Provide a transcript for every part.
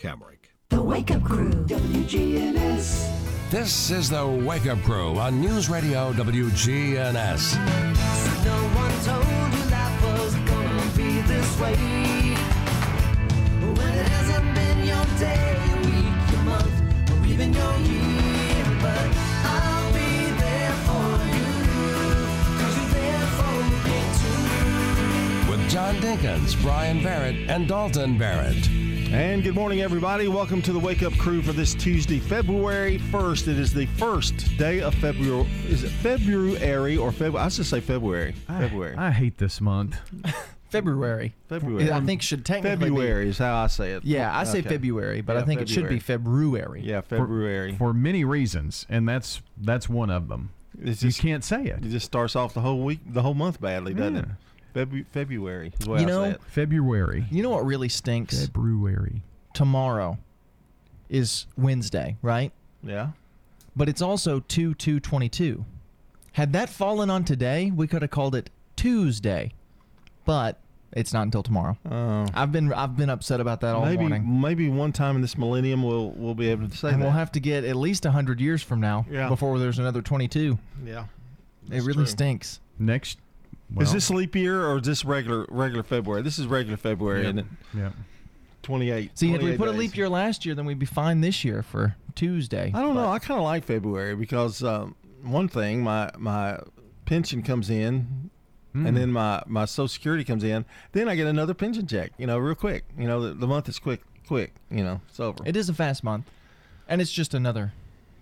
Camric. The Wake Up Crew, WGNS. This is the Wake Up Crew on News Radio WGNS. No one told you life was gonna be this way. When it hasn't been your day, your week, your month, or even your year. But I'll be there for you, cause you're there for me too. With John Dinkins, Brian Barrett, and Dalton Barrett. And good morning, everybody. Welcome to the Wake Up Crew for this Tuesday, February 1st. It is the first day of February. Is it February or February? I should say February. February. I hate this month. February. February. I think should technically February is how I say it. Yeah, I say Okay. February, but Yeah, I think it should be February. Yeah, February. for many reasons, and that's that's one of them. It's You just, can't say it. it just starts off the whole week, the whole month badly, doesn't it? Yeah. Febu- February is the way You I know- say it. February. You know what really stinks? February. Tomorrow is Wednesday, right? Yeah. But it's also 2 2 22. Had that fallen on today, we could have called it Tuesday. But it's not until tomorrow. Oh. I've been I've been upset about that all maybe morning. maybe one time in this millennium we'll we'll be able to say And that. we'll have to get at least 100 years from now Yeah. before there's another 22. yeah. It That's really true. stinks. Next. Well, is this leap year or is this regular regular February? This is regular February, yeah, isn't it? Yeah. 28. See, if we 28 put a leap year last year, then we'd be fine this year for Tuesday. I don't know. I kind of like February because um, one thing, my my pension comes in, Mm. and then my my Social Security comes in. Then I get another pension check. You know, real quick. You know, the, the month is quick, quick. You know, it's over. It is a fast month, and it's just another.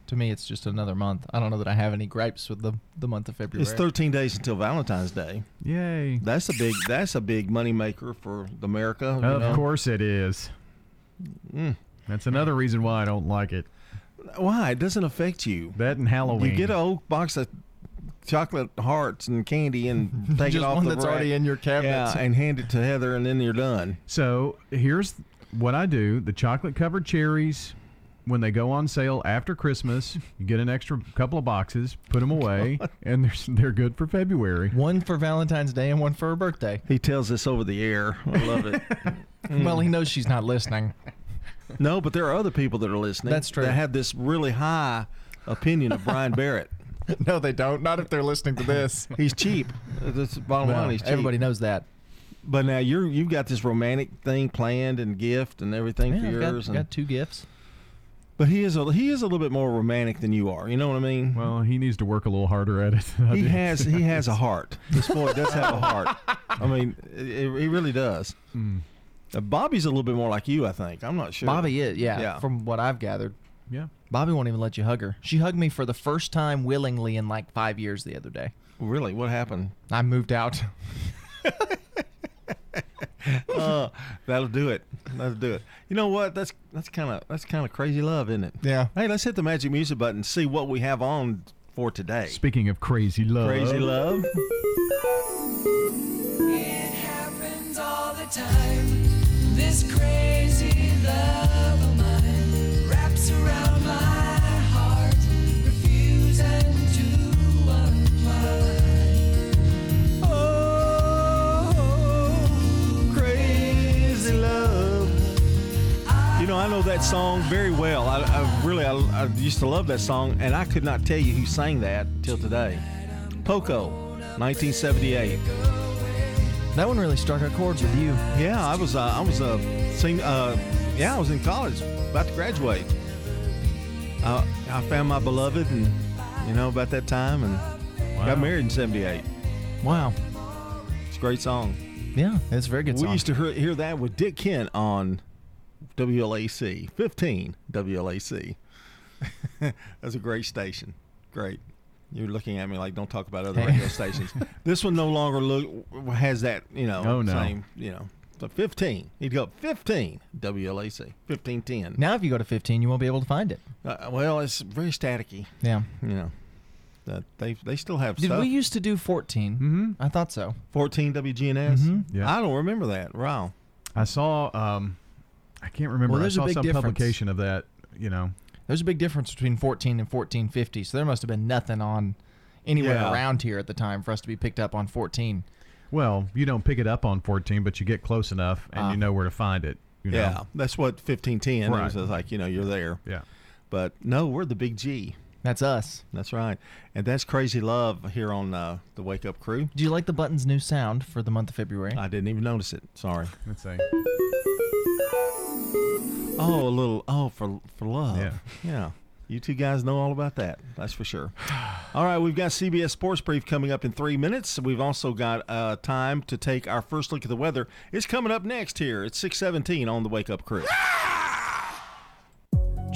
To me, it's just another month. I don't know that I have any gripes with the the month of February. it's 13 days until Valentine's Day. Yay. That's a big that's a big money maker for America. you Of know? course it is. Mm. That's another reason why I don't like it. Why? It doesn't affect you. That and Halloween. You get an old box of chocolate hearts and candy and take just it off one the that's rack. already in your cabinets. Yeah, and hand it to Heather, and then you're done. So here's what I do: the chocolate covered cherries. When they go on sale after Christmas, you get an extra couple of boxes, put them oh, away, and they're they're good for February. One for Valentine's Day and one for her birthday. He tells this over the air. I love it. Well, he knows she's not listening. no, but there are other people that are listening. That's true. That have this really high opinion of Brian Barrett. no, they don't. Not if they're listening to this. He's cheap. That's bottom Well, line. He's cheap. everybody knows that. But now you're you've got this romantic thing planned and gift and everything Yeah, for I've yours. got, and- got two gifts. But he is a he is a little bit more romantic than you are. You know what I mean? Well, he needs to work a little harder at it. he do. has he has a heart. This boy does have a heart. I mean, it, it- he really does. Mm. Uh, Bobby's a little bit more like you, I think. I'm not sure. Bobby is, yeah, Yeah. From what I've gathered, Yeah. Bobby won't even let you hug her. She hugged me for the first time willingly in like five years the other day. Really, what happened? I moved out. uh, that'll do it. That'll do it. You know what? That's that's kind of that's kind of crazy love, isn't it? Yeah. Hey, let's hit the magic music button and see what we have on for today. Speaking of crazy love, Crazy love. It happens all the time. This crazy love of mine wraps around I know that song very well. I, I really, I, I used to love that song, and I could not tell you who sang that till today. Poco, 1978. That one really struck a chord with you. Yeah, I was, uh, I was, uh, sing, uh, yeah, I was in college, about to graduate. Uh, I found my beloved, and you know about that time, and Wow. got married in '78. Wow. It's a great song. Yeah, it's a very good we song. used to hear, hear that with Dick Kent on WLAC 15 WLAC. That's a great station. Great. You're looking at me like don't talk about other radio stations. This one no longer look has that you know Oh, no. same you know. So 15. He'd go 15 WLAC 1510. now, if you go to 15, you won't be able to find it. Uh, well, it's very staticky. Yeah. You know. That they they still have Did stuff. we used to do 14? Mm-hmm. I thought so. 14 WGNS. Mhm. Yeah. I don't remember that. Wow. I saw. Um, I can't remember. Well, I there's a big some difference. publication of that. You know, There's a big difference between 14 and 1450, so there must have been nothing on anywhere Yeah. around here at the time for us to be picked up on 14. well, you don't pick it up on 14, but you get close enough and Ah. you know where to find it. You know? Yeah, that's what fifteen ten. Right. It was like you know you're there. Yeah. But no, we're the big G. That's us. That's right, and that's crazy love here on uh, the Wake Up Crew. Do you like the button's new sound for the month of February? I didn't even notice it. Sorry. Let's see. Oh, a little. Oh, for for love. Yeah. Yeah. You two guys know all about that. That's for sure. All right, we've got CBS Sports Brief coming up in three minutes. We've also got uh, time to take our first look at the weather. It's coming up next here. It's six seventeen on the Wake Up Crew.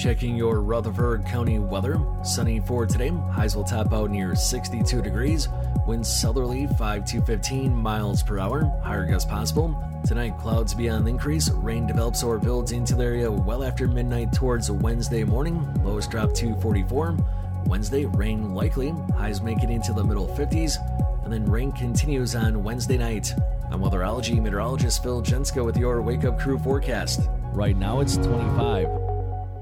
Checking your Rutherford County weather. Sunny for today. Highs will top out near 62 degrees. Winds southerly 5 to 15 miles per hour. Higher gusts possible. Tonight, clouds be on the increase. Rain develops or builds into the area well after midnight towards Wednesday morning. Lows drop to 44. Wednesday, rain likely. Highs make it into the middle 50s. And then rain continues on Wednesday night. I'm weatherology meteorologist Phil Jenska with your Wake Up Crew forecast. Right now, it's 25.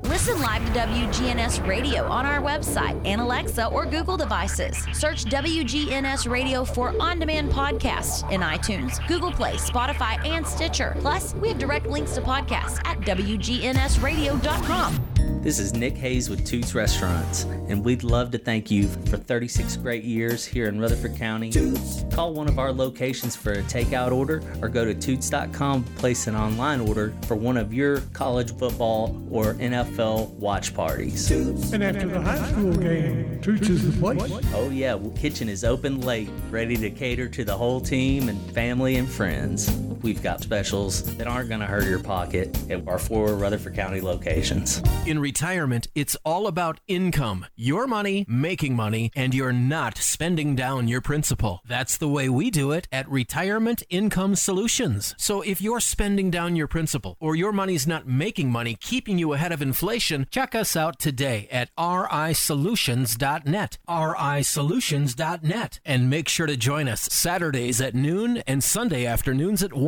Listen live to WGNS Radio on our website and Alexa or Google devices. Search WGNS Radio for on demand podcasts in iTunes, Google Play, Spotify, and Stitcher. Plus, we have direct links to podcasts at WGNSradio.com. This is Nick Hayes with Toots Restaurants, and we'd love to thank you for 36 great years here in Rutherford County. Call one of our locations for a takeout order or go to toots.com place an online order for one of your college football or NFL watch parties. And after the high school game, Toots is the place. Oh, yeah, well, kitchen is open late, ready to cater to the whole team and family and friends. We've got specials that aren't going to hurt your pocket at our four Rutherford County locations. In retirement, it's all about income. Your money, making money, and you're not spending down your principal. That's the way we do it at Retirement Income Solutions. So if you're spending down your principal or your money's not making money, keeping you ahead of inflation, check us out today at risolutions.net. risolutions.net. And make sure to join us Saturdays at noon and Sunday afternoons at 1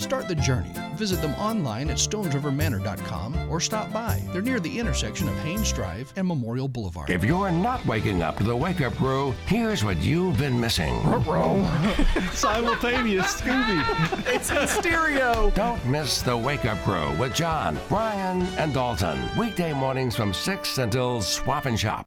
Start the journey. Visit them online at stonesrivermanor.com or stop by. They're near the intersection of Haynes Drive and Memorial Boulevard. If you're not waking up to the Wake Up Crew, here's what you've been missing. Simultaneous Scooby. It's in stereo. Don't miss the Wake Up Crew with John, Brian, and Dalton. Weekday mornings from 6 until swap and shop.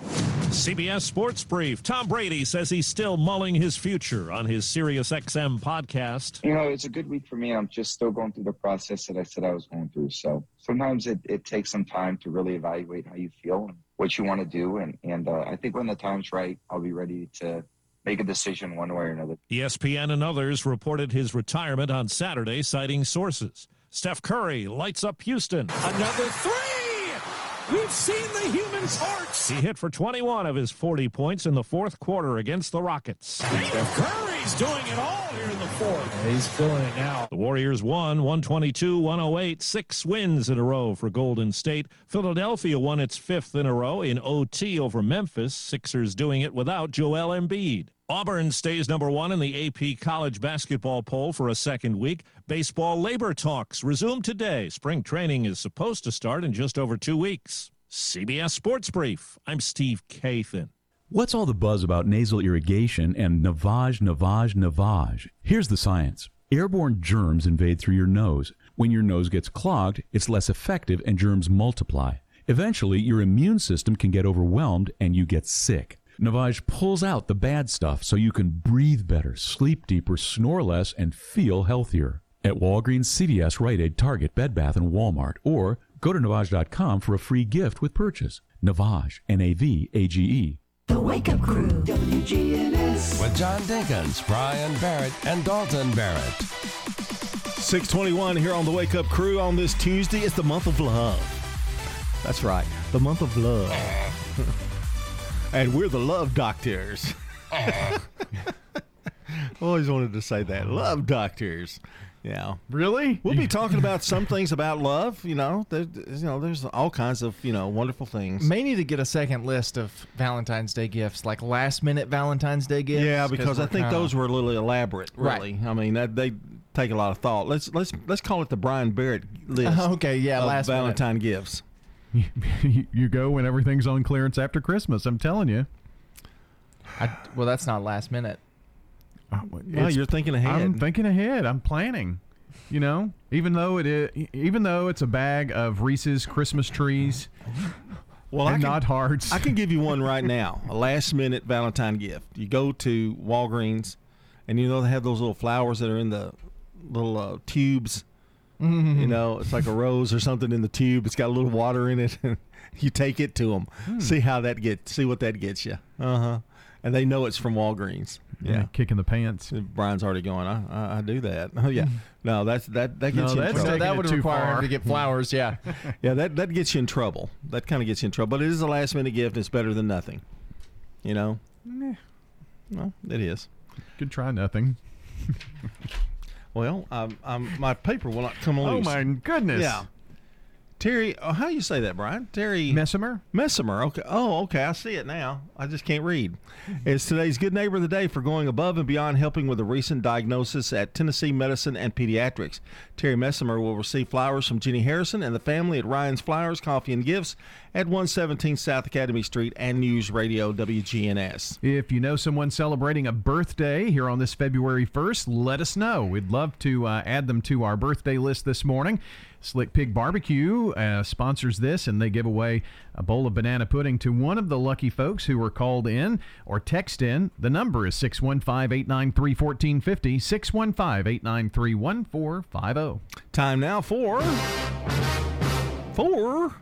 CBS Sports Brief. Tom Brady says he's still mulling his future on his SiriusXM podcast. You know, it's a good week for me. I'm just still going through the process that I said I was going through. So sometimes it, it takes some time to really evaluate how you feel and what you want to do. And, and uh, I think when the time's right, I'll be ready to make a decision one way or another. ESPN and others reported his retirement on Saturday, citing sources. Steph Curry lights up Houston. Another three! We've seen the human's hearts! He hit for 21 of his 40 points in the fourth quarter against the Rockets. Steph Curry's doing it all here in the fourth. He's feeling it now. The Warriors won 122 108, six wins in a row for Golden State. Philadelphia won its fifth in a row in OT over Memphis. Sixers doing it without Joel Embiid. Auburn stays number one in the AP college basketball poll for a second week. Baseball labor talks resume today. Spring training is supposed to start in just over two weeks. CBS Sports Brief. I'm Steve Kathan. What's all the buzz about nasal irrigation and navage, navage, navage? Here's the science. Airborne germs invade through your nose. When your nose gets clogged, it's less effective and germs multiply. Eventually, your immune system can get overwhelmed and you get sick. Navage pulls out the bad stuff so you can breathe better, sleep deeper, snore less, and feel healthier. At Walgreens, CVS, Rite Aid, Target, Bed Bath, and Walmart, or Go to Navage.com for a free gift with purchase. Navage, N A V A G E. The Wake Up Crew, WGNS. With John Dinkins, Brian Barrett, and Dalton Barrett. 621 here on the Wake Up Crew on this Tuesday. It's the month of love. That's right, the month of love. and we're the love doctors. Always wanted to say that. Love doctors. Yeah. Really? We'll be talking about some things about love. You know, there, you know, there's all kinds of you know wonderful things. May need to get a second list of Valentine's Day gifts, like last minute Valentine's Day gifts. Yeah, because I think kinda- those were a little elaborate. Right. Really, I mean, that, they take a lot of thought. Let's let's let's call it the Brian Barrett list. Okay, yeah, of last minute. Valentine gifts. you you go when everything's on clearance after Christmas. I'm telling you. I, well, that's not last minute. Well, you're thinking ahead. I'm thinking ahead. I'm planning. You know, even though it is, even though it's a bag of Reese's Christmas trees, Well, I and can- not hearts. I can give you one right now. A last minute Valentine gift. You go to Walgreens, and you know they have those little flowers that are in the little uh, tubes. Mm-hmm. You know, it's like a rose or something in the tube. It's got a little water in it. you take it to them. Hmm. See how that gets. See what that gets you. Uh huh. And they know it's from Walgreens. Yeah, kicking the pants. Brian's already going. I, I, I do that. Oh yeah. No, that's that that No, gets you in that's trouble. taking that would too require him to get flowers. Yeah. yeah, that that gets you in trouble. That kind of gets you in trouble. But it is a last minute gift. It's better than nothing. You know. Well, it is. Could try nothing. Well, um, um, my paper will not come loose. Oh my goodness. Yeah. Terry, oh, how you say that, Brian? Terry Messimer. Messimer. Okay. Oh, okay. I see it now. I just can't read. It's today's Good Neighbor of the Day for going above and beyond helping with a recent diagnosis at Tennessee Medicine and Pediatrics. Terry Messimer will receive flowers from Jenny Harrison and the family at Ryan's Flowers, Coffee and Gifts at 117 South Academy Street and News Radio WGNS. If you know someone celebrating a birthday here on this February 1st, let us know. We'd love to uh, add them to our birthday list this morning. Slick Pig Barbecue uh, sponsors this, and they give away a bowl of banana pudding to one of the lucky folks who were called in or text in. The number is 615 893 1450. 615 893 1450. Time now for. For.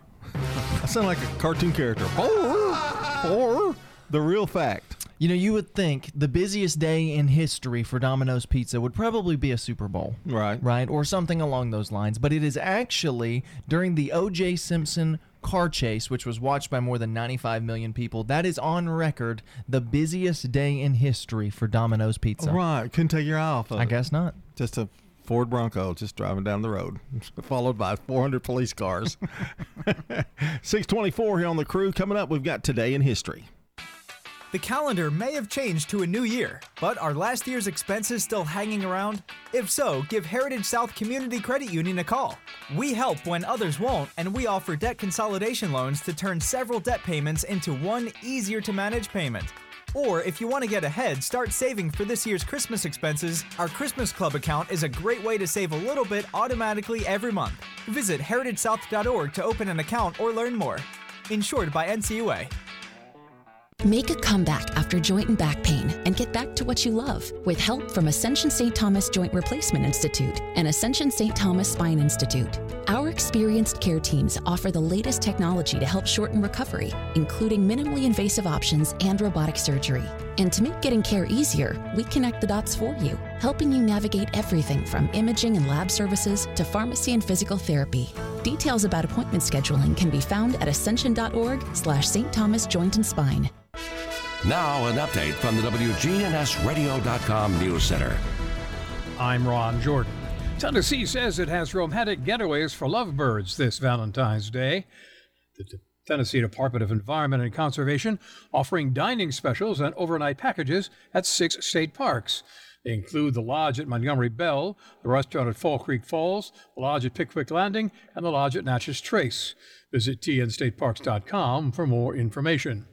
I sound like a cartoon character. For. For. The real fact. You know, you would think the busiest day in history for Domino's Pizza would probably be a Super Bowl. Right. Right? Or something along those lines. But it is actually during the O.J. Simpson car chase, which was watched by more than 95 million people. That is on record the busiest day in history for Domino's Pizza. Right. Couldn't take your eye off of I it. guess not. Just a Ford Bronco just driving down the road, followed by 400 police cars. 624 here on the crew. Coming up, we've got Today in History. The calendar may have changed to a new year, but are last year's expenses still hanging around? If so, give Heritage South Community Credit Union a call. We help when others won't, and we offer debt consolidation loans to turn several debt payments into one easier to manage payment. Or if you want to get ahead, start saving for this year's Christmas expenses. Our Christmas Club account is a great way to save a little bit automatically every month. Visit heritagesouth.org to open an account or learn more. Insured by NCUA. Make a comeback after joint and back pain and get back to what you love with help from Ascension St. Thomas Joint Replacement Institute and Ascension St. Thomas Spine Institute. Our experienced care teams offer the latest technology to help shorten recovery, including minimally invasive options and robotic surgery. And to make getting care easier, we connect the dots for you, helping you navigate everything from imaging and lab services to pharmacy and physical therapy. Details about appointment scheduling can be found at ascension.org slash St. Thomas Joint and Spine. Now, an update from the WGNSradio.com News Center. I'm Ron Jordan. Tennessee says it has romantic getaways for lovebirds this Valentine's Day. The Tennessee Department of Environment and Conservation offering dining specials and overnight packages at six state parks. They include the Lodge at Montgomery Bell, the restaurant at Fall Creek Falls, the Lodge at Pickwick Landing, and the Lodge at Natchez Trace. Visit tnstateparks.com for more information.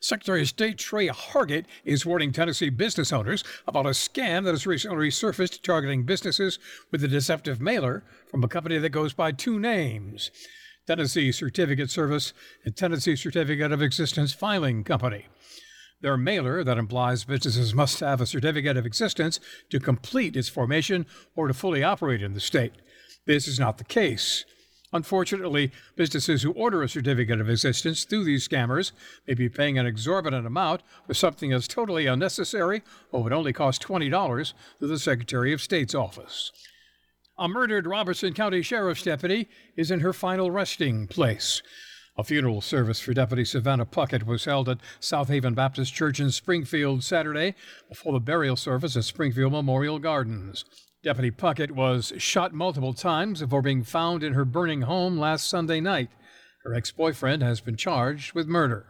Secretary of State Tre Hargett is warning Tennessee business owners about a scam that has recently resurfaced targeting businesses with a deceptive mailer from a company that goes by two names Tennessee Certificate Service and Tennessee Certificate of Existence Filing Company. Their mailer that implies businesses must have a certificate of existence to complete its formation or to fully operate in the state. This is not the case. Unfortunately, businesses who order a certificate of existence through these scammers may be paying an exorbitant amount for something that's totally unnecessary or would only cost $20 through the Secretary of State's office. A murdered Robertson County Sheriff's deputy is in her final resting place. A funeral service for Deputy Savannah Puckett was held at South Haven Baptist Church in Springfield Saturday before the burial service at Springfield Memorial Gardens. Deputy Puckett was shot multiple times before being found in her burning home last Sunday night. Her ex boyfriend has been charged with murder.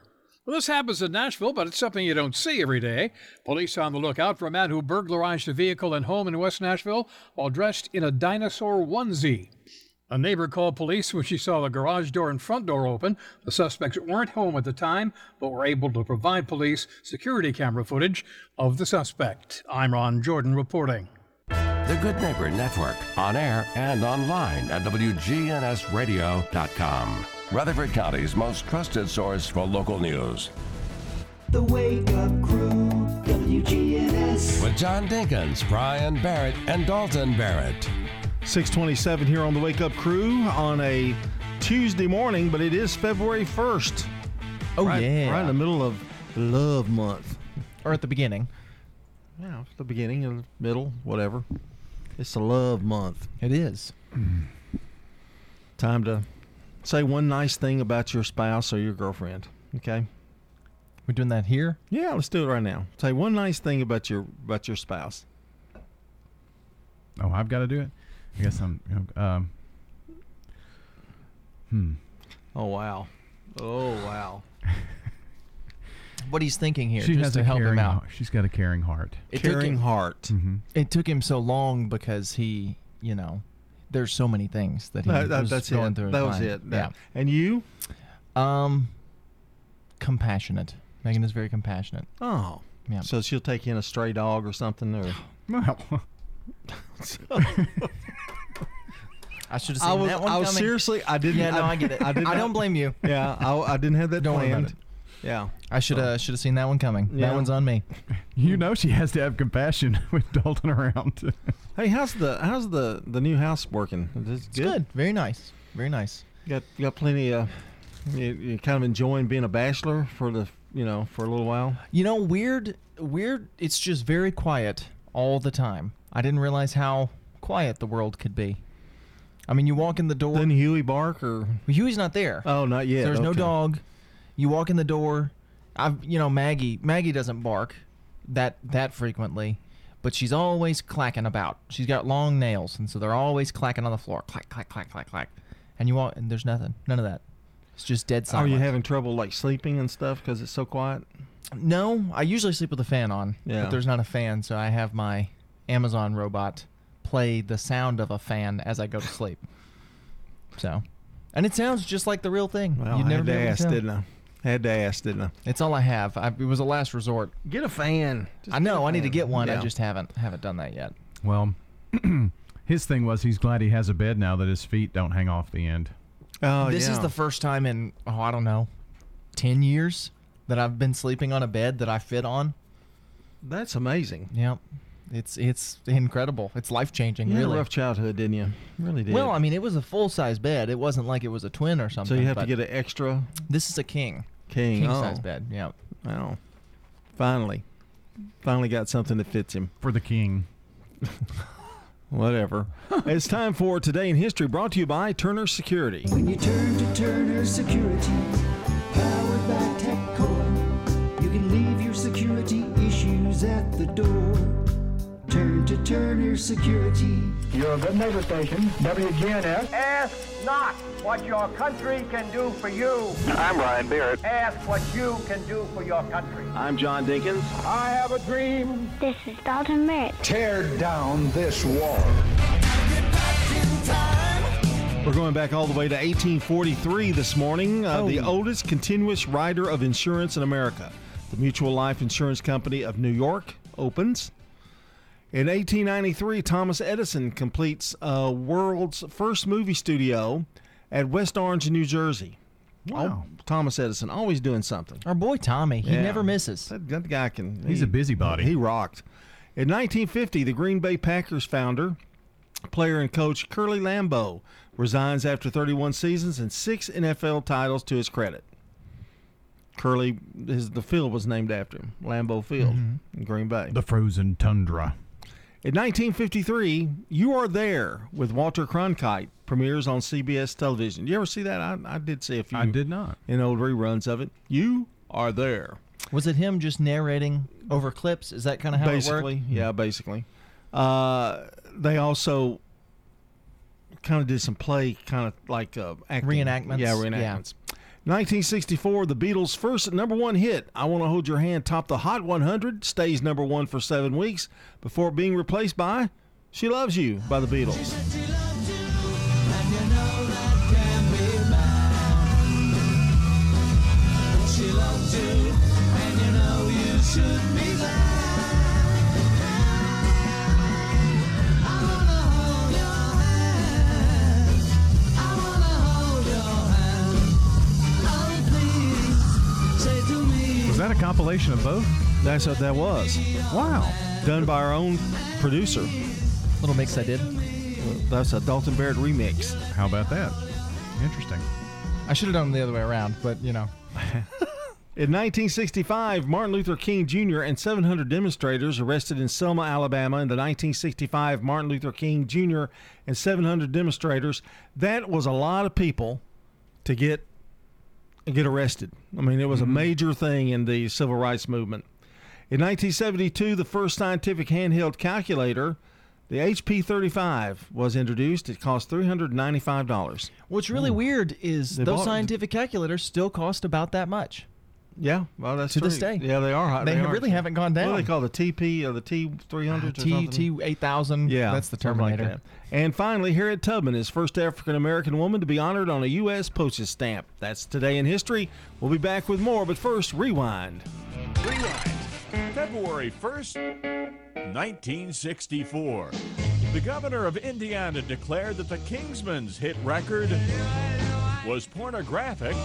Well, this happens in Nashville, but it's something you don't see every day. Police are on the lookout for a man who burglarized a vehicle and home in West Nashville while dressed in a dinosaur onesie. A neighbor called police when she saw the garage door and front door open. The suspects weren't home at the time, but were able to provide police security camera footage of the suspect. I'm Ron Jordan reporting. The Good Neighbor Network, on air and online at WGNSradio.com. Rutherford County's most trusted source for local news. The Wake Up Crew, WGNS. With John Dinkins, Brian Barrett, and Dalton Barrett. 627 here on the Wake Up Crew on a Tuesday morning, but it is February 1st. Oh, right, yeah. Right in the middle of love month. Or at the beginning. Yeah, it's the beginning and middle, whatever. It's a love month. It is. Time to say one nice thing about your spouse or your girlfriend. Okay? We're doing that here? Yeah, let's do it right now. Say one nice thing about your about your spouse. Oh, I've got to do it. I guess I'm. You know, um, hmm. Oh wow. Oh wow. What he's thinking here, She just has to a help him caring out. heart. She's got a caring heart. It took Caring him- heart. Mm-hmm. It took him so long because he, you know, there's so many things that he That- that- was that's going it. through. his That was mind. it. Yeah. And you? Um, compassionate. Megan is very compassionate. Oh. Yeah. So she'll take in a stray dog or something or Well, I should have I seen was, that one I was coming. seriously, I didn't. Yeah, no, I get it. I, did I not- don't blame you. Yeah, I, I didn't have that Don't worry about planned. Yeah. I should have should have seen that one coming. Yeah. That one's on me. You know she has to have compassion with Dalton around. Hey, how's the how's the the new house working? Is it It's good. Very nice. Very nice. You got you got plenty of. You, you kind of enjoying being a bachelor for the you know for a little while. You know, weird, weird. It's just very quiet all the time. I didn't realize how quiet the world could be. I mean, you walk in the door. Didn't Huey bark or? Well, Huey's not there. Oh, not yet. There's no dog. You walk in the door. I've, you know, Maggie. Maggie doesn't bark that that frequently, but she's always clacking about. She's got long nails, and so they're always clacking on the floor. Clack, clack, clack, clack, clack. And you walk, and there's nothing. None of that. It's just dead silence. Are you having trouble like sleeping and stuff because it's so quiet? No, I usually sleep with a fan on. Yeah. But there's not a fan, so I have my Amazon robot play the sound of a fan as I go to sleep. So, and it sounds just like the real thing. Well, You'd I never had be to able ask, tell. didn't I? Had to ask, didn't I? It's all I have. I, it was a last resort. Get a fan. I know. I need to get one. I just haven't haven't done that yet. well, his thing was he's glad he has a bed now that his feet don't hang off the end. Oh this is the first time in oh I don't know, ten years that I've been sleeping on a bed that I fit on. That's amazing. Yep. It's it's incredible. It's life changing. You had really. a rough childhood, didn't you? You really did. Well, I mean, it was a full size bed. It wasn't like it was a twin or something. so you have to get an extra This is a king. King. King oh. size bed. Yeah. Wow. Finally, finally got something that fits him. For the king. Whatever. it's time for Today in History, brought to you by Turner Security. When you turn to Turner Security, powered by TechCore, you can leave your security issues at the door. Turn to Turner Security. You're a good neighbor station, WGNS. Ask not what your country can do for you. I'm Ryan Barrett. Ask what you can do for your country. I'm John Dinkins. I have a dream. This is Dalton Merritt. Tear down this wall. We're going back all the way to 1843 this morning. Uh, The Oh. oldest continuous writer of insurance in America, the Mutual Life Insurance Company of New York, opens. In 1893, Thomas Edison completes uh, world's first movie studio at West Orange, New Jersey. Wow. Oh, Thomas Edison, always doing something. Our boy Tommy. He Yeah. never misses. That, that guy can. He's he- a busybody. He rocked. In 1950, the Green Bay Packers founder player and coach Curly Lambeau resigns after 31 seasons and six NFL titles to his credit. Curly, his, the field was named after him, Lambeau Field Mhm. in Green Bay. The frozen tundra. In 1953, You Are There with Walter Cronkite premieres on CBS television. Did you ever see that? I, I did see a few. I did not. In old reruns of it. You Are There. Was it him just narrating over clips? Is that kind of how basically, it worked? yeah, basically. Uh, they also kind of did some play, kind of like uh, acting. Reenactments? Yeah, Yeah. Reenactments. 1964, the Beatles' first number one hit, "I Want to Hold Your Hand," topped the Hot 100, stays number one for seven weeks before being replaced by "She Loves You" by the Beatles. She know you should compilation of both? That's what that was. Wow. Done by our own producer. Little mix I did. That's a Dalton Baird remix. How about that? Interesting. I should have done it the other way around, but you know. In 1965, Martin Luther King Jr. and 700 demonstrators arrested in Selma, Alabama in the 1965 Martin Luther King Jr. and 700 demonstrators. That was a lot of people to get get arrested. I mean, it was a mm-hmm. major thing in the civil rights movement. In 1972, the first scientific handheld calculator, the HP 35, was introduced. It cost $395. What's really hmm. weird is They those bought- scientific calculators still cost about that much. Yeah, well, that's To this true. day. Yeah, they are. high- They are. really haven't gone down. What down. do they call the TP or uh, the T three hundred? T T eight thousand. Yeah, that's the something like Terminator. that. And finally, Harriet Tubman is first African American woman to be honored on a U.S. postage stamp. That's today in history. We'll be back with more, but first, rewind. Rewind. February 1st, 1964. The governor of Indiana declared that the Kingsmen's hit record was pornographic,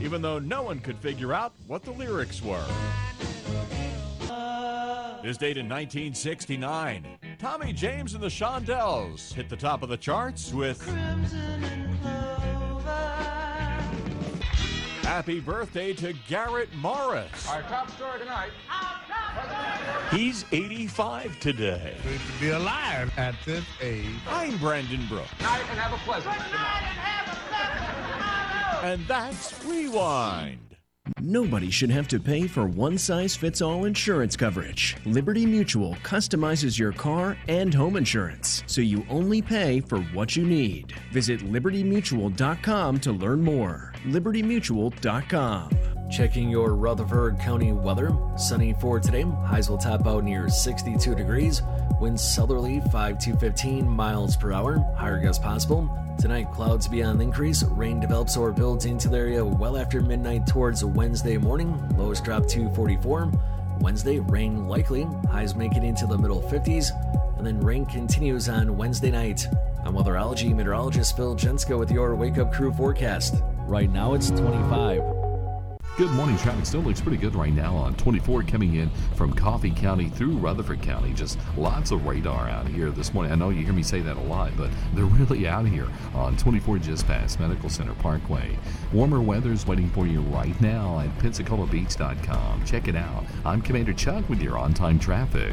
even though no one could figure out what the lyrics were. This date in 1969, Tommy James and the Shondells hit the top of the charts with Happy Birthday to Garrett Morris. Our top story tonight. He's 85 today. Good to be alive at this age. I'm Brandon Brooks. Night and have a pleasant. Night. And that's Rewind. Nobody should have to pay for one size fits all insurance coverage. Liberty Mutual customizes your car and home insurance, so you only pay for what you need. Visit libertymutual.com to learn more. libertymutual.com. Checking your Rutherford County weather. Sunny for today. Highs will top out near 62 degrees. Winds southerly 5 to 15 miles per hour. Higher gusts possible. Tonight, clouds beyond increase. Rain develops or builds into the area well after midnight towards Wednesday morning. Lows drop to 44. Wednesday, rain likely. Highs make it into the middle 50s. And then rain continues on Wednesday night. I'm weatherology meteorologist Phil Jensko with your Wake Up Crew forecast. Right now, it's 25. Good morning. Traffic still looks pretty good right now on 24 coming in from Coffee County through Rutherford County. Just lots of radar out here this morning. I know you hear me say that a lot, but they're really out here on 24 just past Medical Center Parkway. Warmer weather's waiting for you right now at PensacolaBeach.com. Check it out. I'm Commander Chuck with your on time traffic.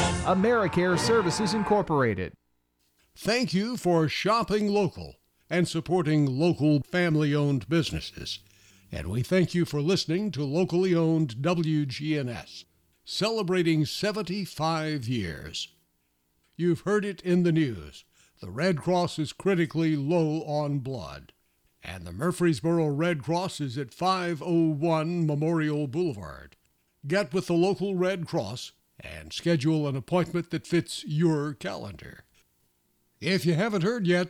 AmeriCare Services Incorporated. Thank you for shopping local and supporting local family owned businesses. And we thank you for listening to locally owned WGNS, celebrating 75 years. You've heard it in the news. The Red Cross is critically low on blood. And the Murfreesboro Red Cross is at 501 Memorial Boulevard. Get with the local Red Cross and schedule an appointment that fits your calendar. If you haven't heard yet,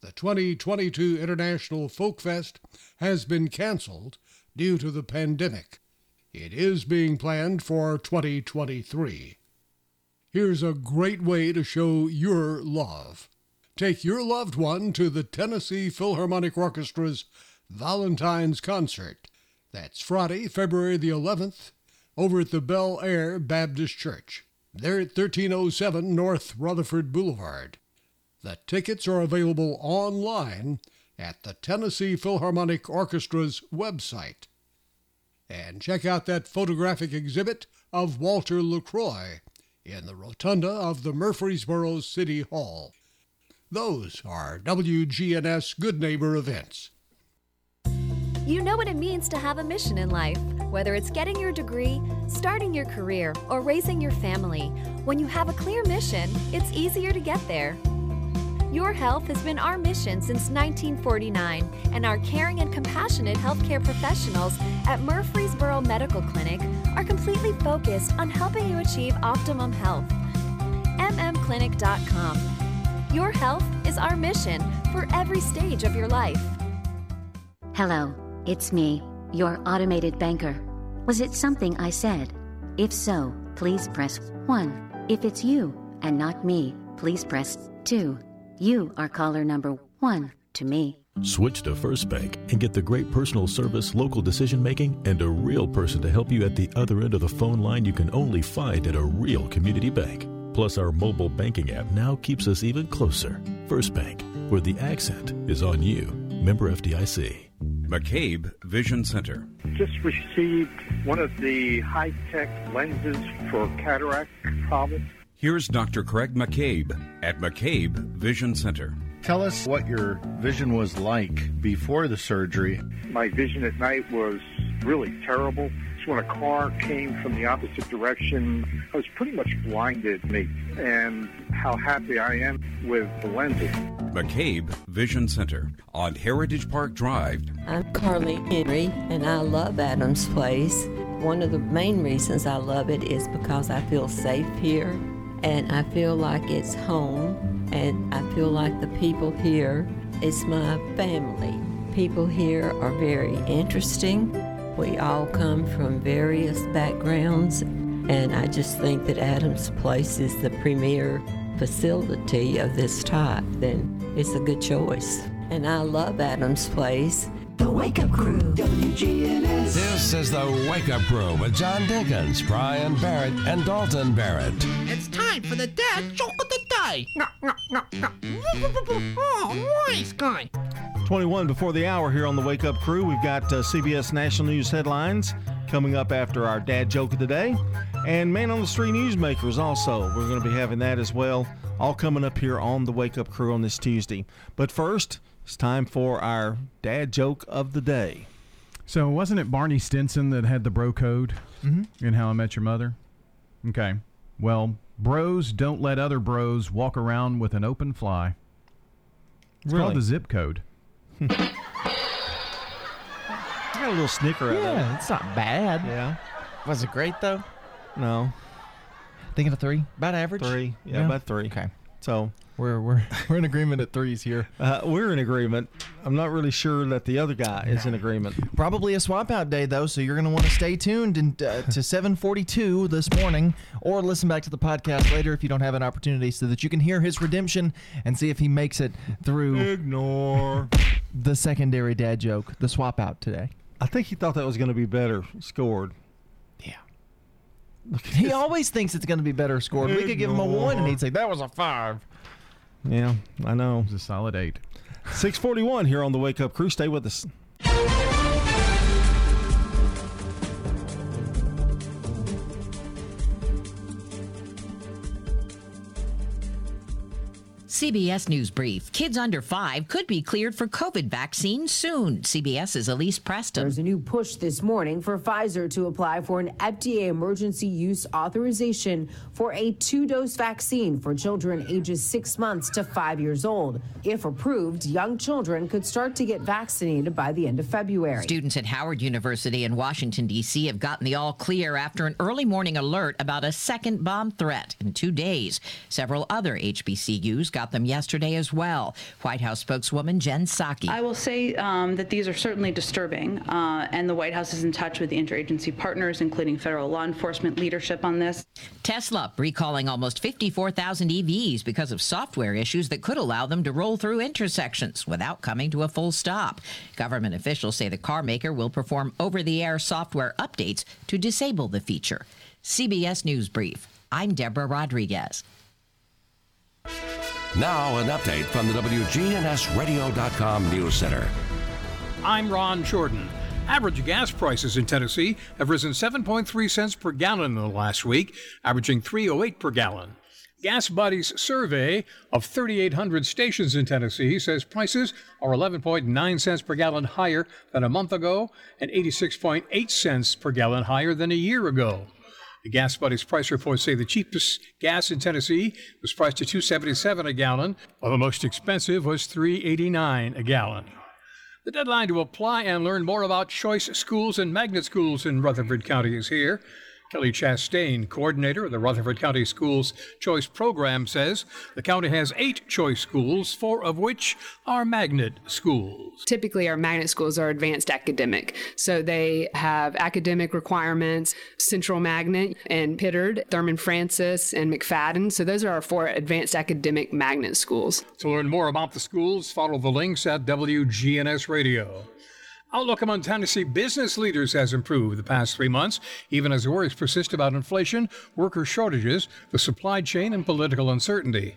the 2022 International Folk Fest has been canceled due to the pandemic. It is being planned for 2023. Here's a great way to show your love. Take your loved one to the Tennessee Philharmonic Orchestra's Valentine's Concert. That's Friday, February the 11th, over at the Belle Aire Baptist Church. They're at 1307 North Rutherford Boulevard. The tickets are available online at the Tennessee Philharmonic Orchestra's website. And check out that photographic exhibit of Walter LaCroix in the rotunda of the Murfreesboro City Hall. Those are WGNS Good Neighbor events. You know what it means to have a mission in life. Whether it's getting your degree, starting your career, or raising your family, when you have a clear mission, it's easier to get there. Your health has been our mission since 1949, and our caring and compassionate healthcare professionals at Murfreesboro Medical Clinic are completely focused on helping you achieve optimum health. mmclinic.com. Your health is our mission for every stage of your life. Hello, it's me, your automated banker. Was it something I said? If so, please press 1. If it's you and not me, please press 2. You are caller number 1 to me. Switch to First Bank and get the great personal service, local decision making, and a real person to help you at the other end of the phone line you can only find at a real community bank. Plus, our mobile banking app now keeps us even closer. First Bank, where the accent is on you. Member FDIC. McCabe Vision Center. Just received one of the high tech lenses for cataract problems. Here's Dr. Craig McCabe at McCabe Vision Center. Tell us what your vision was like before the surgery. My vision at night was really terrible. Just when a car came from the opposite direction, I was pretty much blinded. Me and how happy I am with the lenses. McCabe Vision Center on Heritage Park Drive. I'm Carly Henry, and I love Adams Place. One of the main reasons I love it is because I feel safe here, and I feel like it's home, and I feel like the people here is my family. People here are very interesting. We all come from various backgrounds, and I just think that Adams Place is the premier facility of this type, then it's a good choice. And I love Adams Place. The Wake Up Crew, WGNS. This is the Wake Up Crew with John Dinkins, Brian Barrett, and Dalton Barrett. It's time for the dad joke of the day. Oh, nice guy. 21 before the hour here on the Wake Up Crew. We've got uh, CBS National News headlines coming up after our dad joke of the day. And Man on the Street Newsmakers also. We're going to be having that as well. All coming up here on the Wake Up Crew on this Tuesday. But first, it's time for our dad joke of the day. So wasn't it Barney Stinson that had the bro code Mhm. in How I Met Your Mother? Okay. Well, bros don't let other bros walk around with an open fly. It's Really? called the zip code. I got a little snicker out of Yeah, it. it's not bad. Yeah. Was it great though? No. Thinking of three? About average? Three. Yeah, about three. Okay. So we're we're we're in agreement at threes here. Uh, we're in agreement. I'm not really sure that the other guy is in agreement. Probably a swap out day though, so you're going to want to stay tuned and, uh, to 7:42 this morning, or listen back to the podcast later if you don't have an opportunity, so that you can hear his redemption and see if he makes it through. Ignore the secondary dad joke, the swap out today. I think he thought that was going to be better scored. Yeah. He always thinks it's going to be better scored. We could give him a one, and he'd say that was a five. Yeah, I know. It's a solid eight. 641 here on the Wake Up Crew. Stay with us. CBS News Brief. Kids under five could be cleared for COVID vaccine soon. CBS's Elise Preston. There's a new push this morning for Pfizer to apply for an FDA emergency use authorization for a two dose vaccine for children ages six months to five years old. If approved, young children could start to get vaccinated by the end of February. Students at Howard University in Washington, D.C. have gotten the all clear after an early morning alert about a second bomb threat in two days. Several other HBCUs got them yesterday as well. White House spokeswoman Jen Psaki. I will say um, that these are certainly disturbing, uh, and the White House is in touch with the interagency partners, including federal law enforcement leadership on this. Tesla recalling almost 54,000 EVs because of software issues that could allow them to roll through intersections without coming to a full stop. Government officials say the car maker will perform over the air software updates to disable the feature. CBS News Brief. I'm Deborah Rodriguez. Now, an update from the WGNSradio.com News Center. I'm Ron Jordan. Average gas prices in Tennessee have risen 7.3 cents per gallon in the last week, averaging 308 per gallon. Gas Buddy's survey of 3,800 stations in Tennessee says prices are 11.9 cents per gallon higher than a month ago and 86.8 cents per gallon higher than a year ago. The Gas Buddies price reports say the cheapest gas in Tennessee was priced at 2.77 a gallon, while the most expensive was 3.89 a gallon. The deadline to apply and learn more about choice schools and magnet schools in Rutherford County is here. Kelly Chastain, coordinator of the Rutherford County Schools Choice Program, says the county has eight choice schools, four of which are magnet schools. Typically, our magnet schools are advanced academic. So they have academic requirements, Central Magnet and Pittard, Thurman Francis, and McFadden. So those are our four advanced academic magnet schools. To learn more about the schools, follow the links at WGNS Radio. Outlook among Tennessee business leaders has improved the past three months, even as worries persist about inflation, worker shortages, the supply chain, and political uncertainty.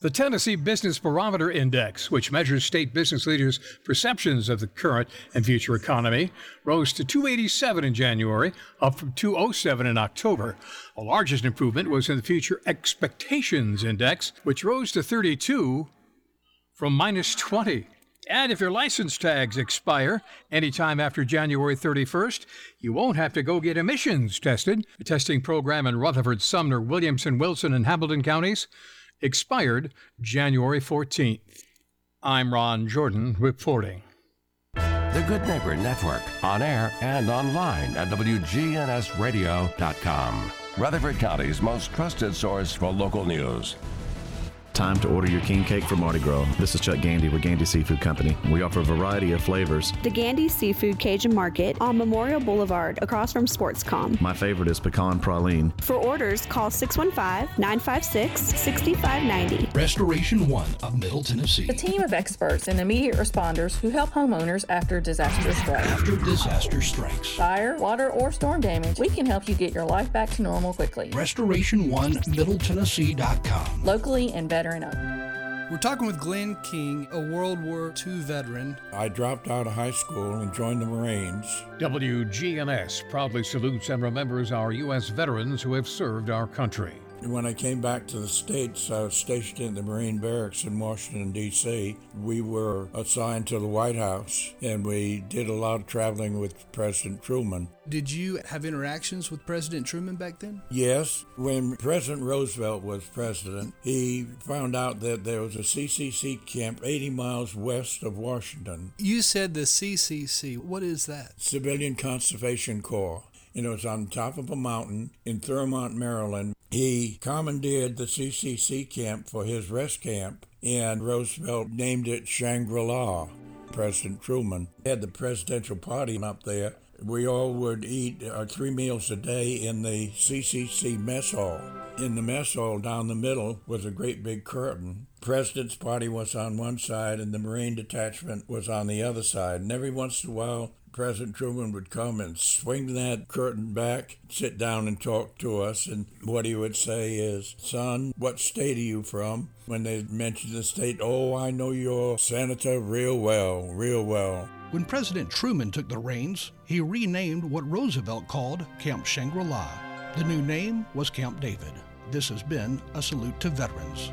The Tennessee Business Barometer Index, which measures state business leaders' perceptions of the current and future economy, rose to 287 in January, up from 207 in October. The largest improvement was in the Future Expectations Index, which rose to 32 from minus 20. And if your license tags expire anytime after January 31st, you won't have to go get emissions tested. The testing program in Rutherford, Sumner, Williamson, Wilson, and Hamilton counties expired January 14th. I'm Ron Jordan reporting. The Good Neighbor Network, on air and online at WGNSradio.com. Rutherford County's most trusted source for local news. Time to order your king cake for Mardi Gras. This is Chuck Gandy with Gandy Seafood Company. We offer a variety of flavors. The Gandy Seafood Cajun Market on Memorial Boulevard across from Sportscom. My favorite is pecan praline. For orders, call 615 956 6590. Restoration One of Middle Tennessee. A team of experts and immediate responders who help homeowners after disaster strikes. After disaster strikes. Fire, water, or storm damage, we can help you get your life back to normal quickly. Restoration One MiddleTennessee.com. Locally and veteran owned. We're talking with Glenn King, a World War II veteran. I dropped out of high school and joined the Marines. WGNS proudly salutes and remembers our U.S. veterans who have served our country. When I came back to the States, I was stationed in the Marine Barracks in Washington, D.C. We were assigned to the White House, and we did a lot of traveling with President Truman. Did you have interactions with President Truman back then? Yes. When President Roosevelt was president, he found out that there was a CCC camp 80 miles west of Washington. You said the CCC. What is that? Civilian Conservation Corps. You know, it's on top of a mountain in Thurmont, Maryland. He commandeered the CCC camp for his rest camp, and Roosevelt named it Shangri La. President Truman had the presidential party up there. We all would eat our three meals a day in the CCC mess hall. In the mess hall down the middle was a great big curtain. President's party was on one side and the Marine detachment was on the other side. And every once in a while, President Truman would come and swing that curtain back, sit down and talk to us. And what he would say is, Son, what state are you from? When they mentioned the state, oh, I know your senator real well, real well. When President Truman took the reins, he renamed what Roosevelt called Camp Shangri La. The new name was Camp David. This has been a salute to veterans.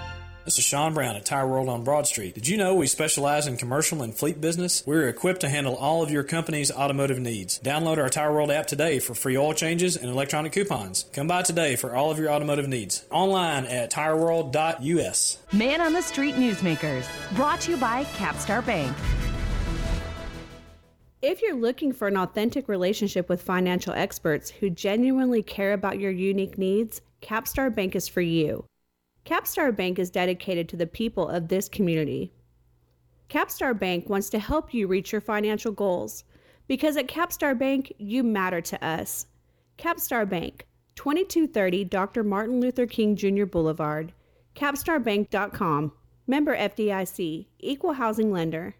This is Sean Brown at Tire World on Broad Street. Did you know we specialize in commercial and fleet business? We're equipped to handle all of your company's automotive needs. Download our Tire World app today for free oil changes and electronic coupons. Come by today for all of your automotive needs. Online at tireworld.us. Man on the Street Newsmakers, brought to you by Capstar Bank. If you're looking for an authentic relationship with financial experts who genuinely care about your unique needs, Capstar Bank is for you. Capstar Bank is dedicated to the people of this community. Capstar Bank wants to help you reach your financial goals because at Capstar Bank, you matter to us. Capstar Bank, 2230 Dr. Martin Luther King Jr. Boulevard, capstarbank.com. Member FDIC, Equal Housing Lender.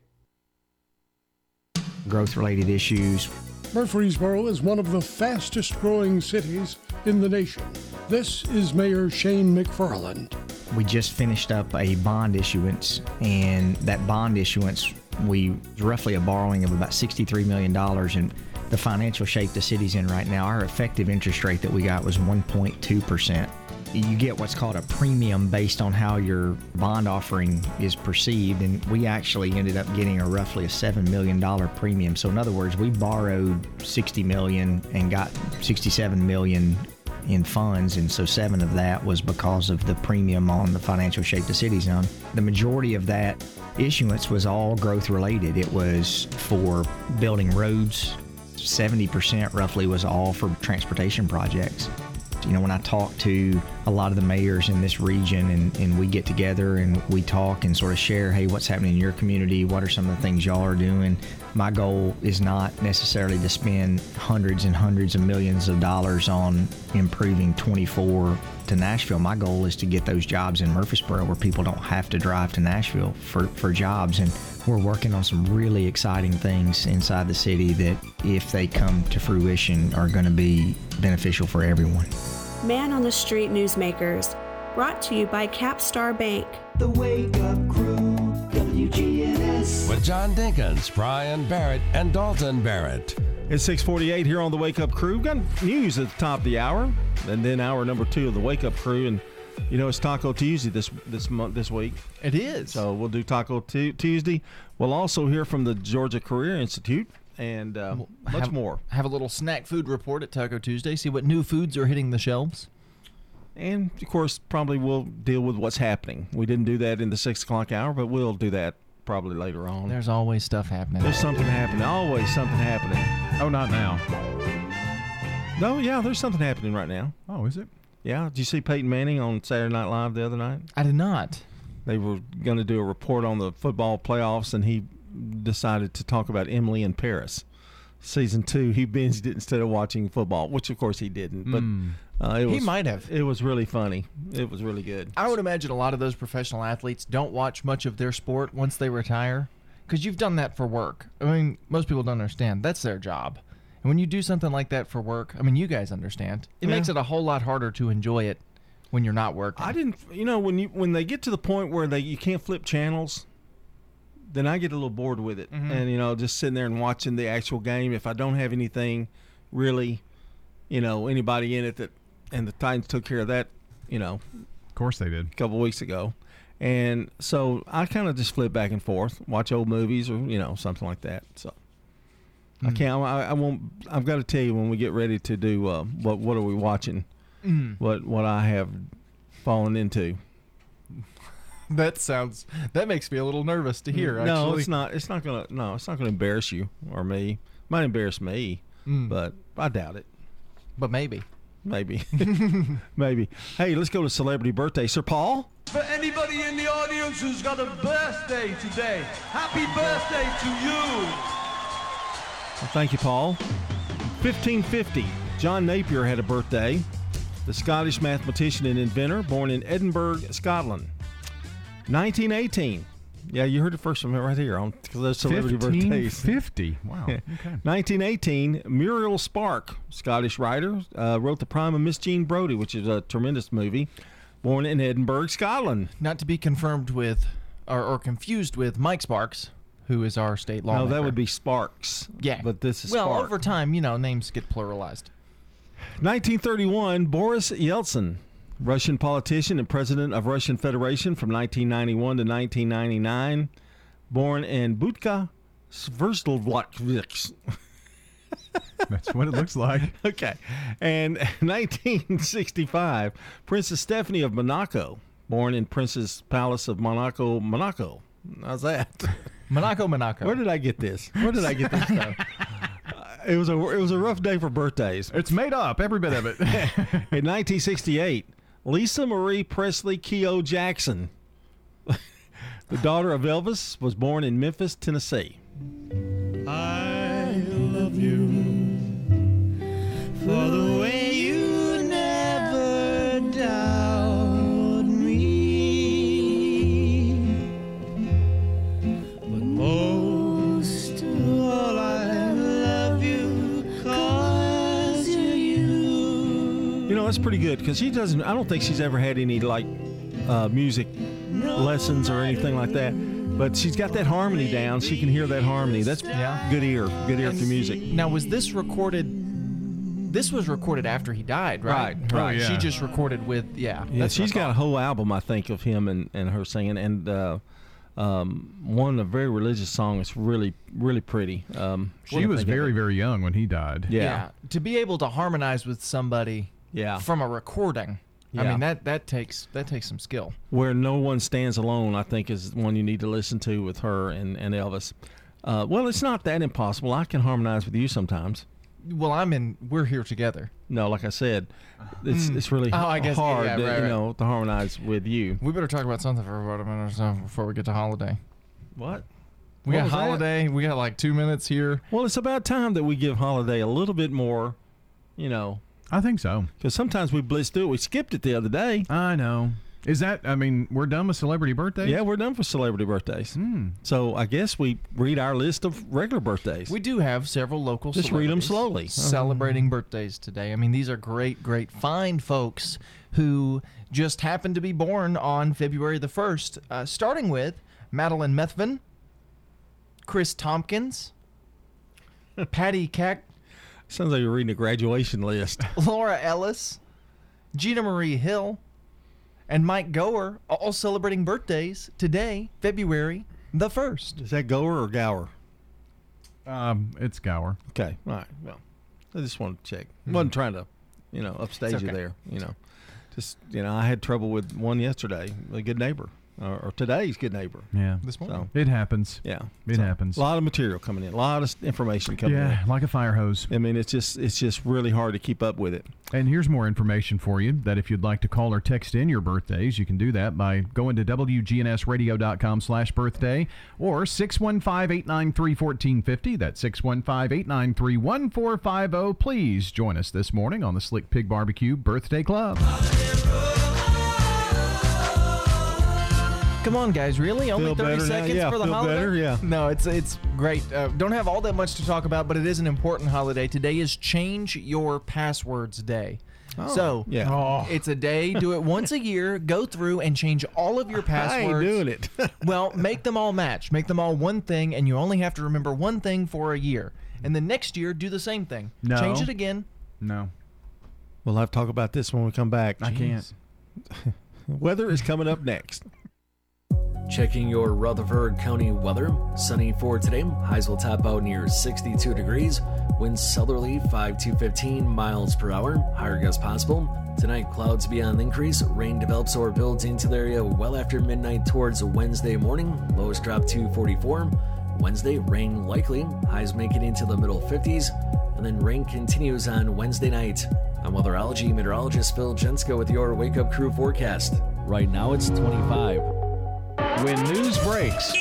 Growth related issues. Murfreesboro is one of the fastest growing cities in the nation. This is Mayor Shane McFarland. We just finished up a bond issuance, and that bond issuance, we roughly a borrowing of about $63 million. And the financial shape the city's in right now, our effective interest rate that we got was 1.2%. You get what's called a premium based on how your bond offering is perceived, and we actually ended up getting a roughly a $7 million premium. So, in other words, we borrowed 60 million and got 67 million in funds, and so seven of that was because of the premium on the financial shape the city's on. The majority of that issuance was all growth related. It was for building roads. 70% roughly was all for transportation projects. You know, when I talk to a lot of the mayors in this region and, and we get together and we talk and sort of share, hey, what's happening in your community? What are some of the things y'all are doing? My goal is not necessarily to spend hundreds and hundreds of millions of dollars on improving 24 to Nashville. My goal is to get those jobs in Murfreesboro where people don't have to drive to Nashville for, for jobs. And we're working on some really exciting things inside the city that, if they come to fruition, are going to be beneficial for everyone. Man on the Street Newsmakers, brought to you by Capstar Bank. The Wake Up Crew, WGNS. With John Dinkins, Brian Barrett, and Dalton Barrett. It's 648 here on the Wake Up Crew. We've got news at the top of the hour, and then hour number two of the Wake Up Crew. And you know it's Taco Tuesday this this month this week. It is. So we'll do Taco t- Tuesday. We'll also hear from the Georgia Career Institute and uh, we'll much have, more. Have a little snack food report at Taco Tuesday. See what new foods are hitting the shelves. And of course, probably we'll deal with what's happening. We didn't do that in the six o'clock hour, but we'll do that probably later on. There's always stuff happening. There's something happening. Always something happening. Oh, not now. No, yeah, there's something happening right now. Oh, is it? Yeah. Did you see Peyton Manning on Saturday Night Live the other night? I did not. They were going to do a report on the football playoffs, and he decided to talk about Emily in Paris. Season two, he binged it instead of watching football, which of course he didn't. But Mm. uh, it was, He might have. It was really funny. It was really good. I would imagine a lot of those professional athletes don't watch much of their sport once they retire because you've done that for work. I mean, most people don't understand. That's their job. And when you do something like that for work, I mean, you guys understand. It Yeah. makes it a whole lot harder to enjoy it when you're not working. I didn't. You know, when you when they get to the point where they you can't flip channels, then I get a little bored with it, Mhm. and you know, just sitting there and watching the actual game. If I don't have anything really, you know, anybody in it that, and the Titans took care of that, you know, of course they did a couple weeks ago, and so I kind of just flip back and forth, watch old movies or you know something like that. So. I Mm. can't. I, I won't. I've got to tell you when we get ready to do uh, what. What are we watching? Mm. What What I have fallen into. that sounds. That makes me a little nervous to hear. No, actually. it's not. It's not gonna. No, it's not gonna embarrass you or me. Might embarrass me, Mm. but I doubt it. But maybe. Maybe. Maybe. Hey, let's go to celebrity birthday. Sir Paul. For anybody in the audience who's got a birthday today, happy birthday to you. Well, thank you, Paul. 1550. John Napier had a birthday. The Scottish mathematician and inventor, born in Edinburgh, Scotland. 1918. Yeah, you heard it first from me right here on because those celebrity birthdays. 1550. Wow. Okay. 1918, Muriel Spark, Scottish writer, uh, wrote The Prime of Miss Jean Brodie, which is a tremendous movie. Born in Edinburgh, Scotland. Not to be confirmed with, or, or confused with Mike Sparks, who is our state lawmaker. No, that would be Sparks. Yeah, but this is well Spark. over time, you know, names get pluralized. 1931, Boris Yeltsin, Russian politician and president of Russian Federation from 1991 to 1999, born in Butka, Sverdlovsk. That's what it looks like. okay. And 1965, Princess Stephanie of Monaco, born in Princess Palace of Monaco, Monaco. How's that? Monaco, Monaco. Where did I get this? Where did I get this stuff? it was a it was a rough day for birthdays. It's made up, every bit of it. In 1968, Lisa Marie Presley Keogh Jackson, the daughter of Elvis, was born in Memphis, Tennessee. I love you for the way that's pretty good because she doesn't. I don't think she's ever had any like uh, music lessons or anything like that. But she's got that harmony down. She can hear that harmony. That's good ear, good ear for music. Now, was this recorded? This was recorded after he died, right? Right, right. She yeah. just recorded with, yeah. Yeah, that's what she's I got a whole album, I think, of him and, and her singing, and uh, um, one a very religious song. It's really really pretty. Um, She was very, very young when he died. Yeah. To be able to harmonize with somebody, Yeah. from a recording. Yeah. I mean that that takes that takes some skill. Where No One Stands Alone, I think, is one you need to listen to with her and, and Elvis. Uh, well, it's not that impossible. I can harmonize with you sometimes. Well, I'm in. We're here together. No, like I said, it's Mm. it's really Oh, I guess, hard, yeah, to, right, you right. know, to harmonize with you. We better talk about something for about a minute or so before we get to holiday. What? We What got was that? holiday. We got like two minutes here. Well, it's about time that we give Holiday a little bit more, you know. I think so. Because sometimes we blitz through it. We skipped it the other day. I know. Is that? I mean, we're done with celebrity birthdays. Yeah, we're done for celebrity birthdays. So I guess we read our list of regular birthdays. We do have several local. Just read them slowly. Celebrating birthdays today. I mean, these are great, great, fine folks who just happened to be born on February the first. Uh, starting with Madeline Methvin, Chris Tompkins, Patty Cack, Sounds like you're reading a graduation list. Laura Ellis, Gina Marie Hill, and Mike Goer, all celebrating birthdays today, February the first. Is that Goer or Gower? Um, it's Gower. Okay, all right. Well, I just wanted to check. Mhm. wasn't trying to, you know, upstage It's you there. You know, just you know, I had trouble with one yesterday. A good neighbor, or, or today's good neighbor. Yeah. This morning. It happens. Yeah, It So, happens. A lot of material coming in. A lot of information coming in. Yeah, like a fire hose. I mean, it's just it's just really hard to keep up with it. And here's more information for you that if you'd like to call or text in your birthdays, you can do that by going to WGNSradio.com slash birthday or 615-893-1450. That's 615-893-1450. oh. Please join us this morning on the Slick Pig Barbecue Birthday Club. Come on, guys! Really? Only Feel 30 seconds Yeah, for the feel holiday? better? Yeah. No, it's it's great. Uh, don't have all that much to talk about, but it is an important holiday. Today is Change Your Passwords Day. Oh, so yeah. Oh. it's a day. Do it once a year. Go through and change all of your passwords. I passwords. ain't doing it. well, make them all match. Make them all one thing, and you only have to remember one thing for a year. And the next year, do the same thing. No. Change it again. No. We'll have to talk about this when we come back. I can't. Weather is coming up next. Checking your Rutherford County weather. Sunny for today. Highs will top out near 62 degrees. Winds southerly 5 to 15 miles per hour. Higher gusts possible. Tonight, clouds beyond increase. Rain develops or builds into the area well after midnight towards Wednesday morning. Lows drop to 44. Wednesday, rain likely. Highs make it into the middle 50s. And then rain continues on Wednesday night. I'm weatherology meteorologist Phil Jensko with your Wake Up Crew forecast. Right now, it's 25. When news breaks,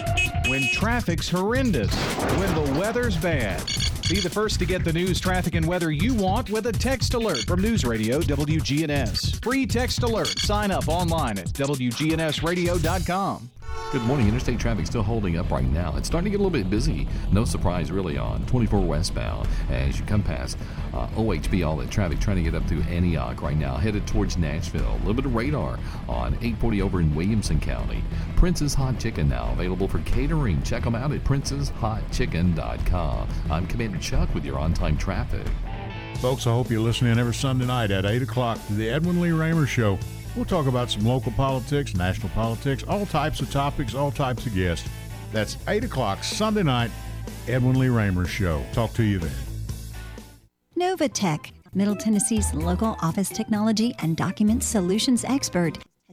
when traffic's horrendous, when the weather's bad. Be the first to get the news, traffic, and weather you want with a text alert from News Radio WGNS. Free text alert. Sign up online at WGNSradio.com. Good morning. Interstate traffic still holding up right now. It's starting to get a little bit busy. No surprise, really, on 24 westbound as you come past uh, OHB. All that traffic trying to get up to Antioch right now, headed towards Nashville. A little bit of radar on 840 over in Williamson County. Prince's Hot Chicken now available for catering. Check them out at princeshotchicken.com. I'm Commander Chuck with your on-time traffic. Folks, I hope you're listening every Sunday night at 8 o'clock to the Edwin Lee Raymer Show. We'll talk about some local politics, national politics, all types of topics, all types of guests. That's 8 o'clock Sunday night, Edwin Lee Raymer Show. Talk to you then. Novatech, Middle Tennessee's local office technology and document solutions expert.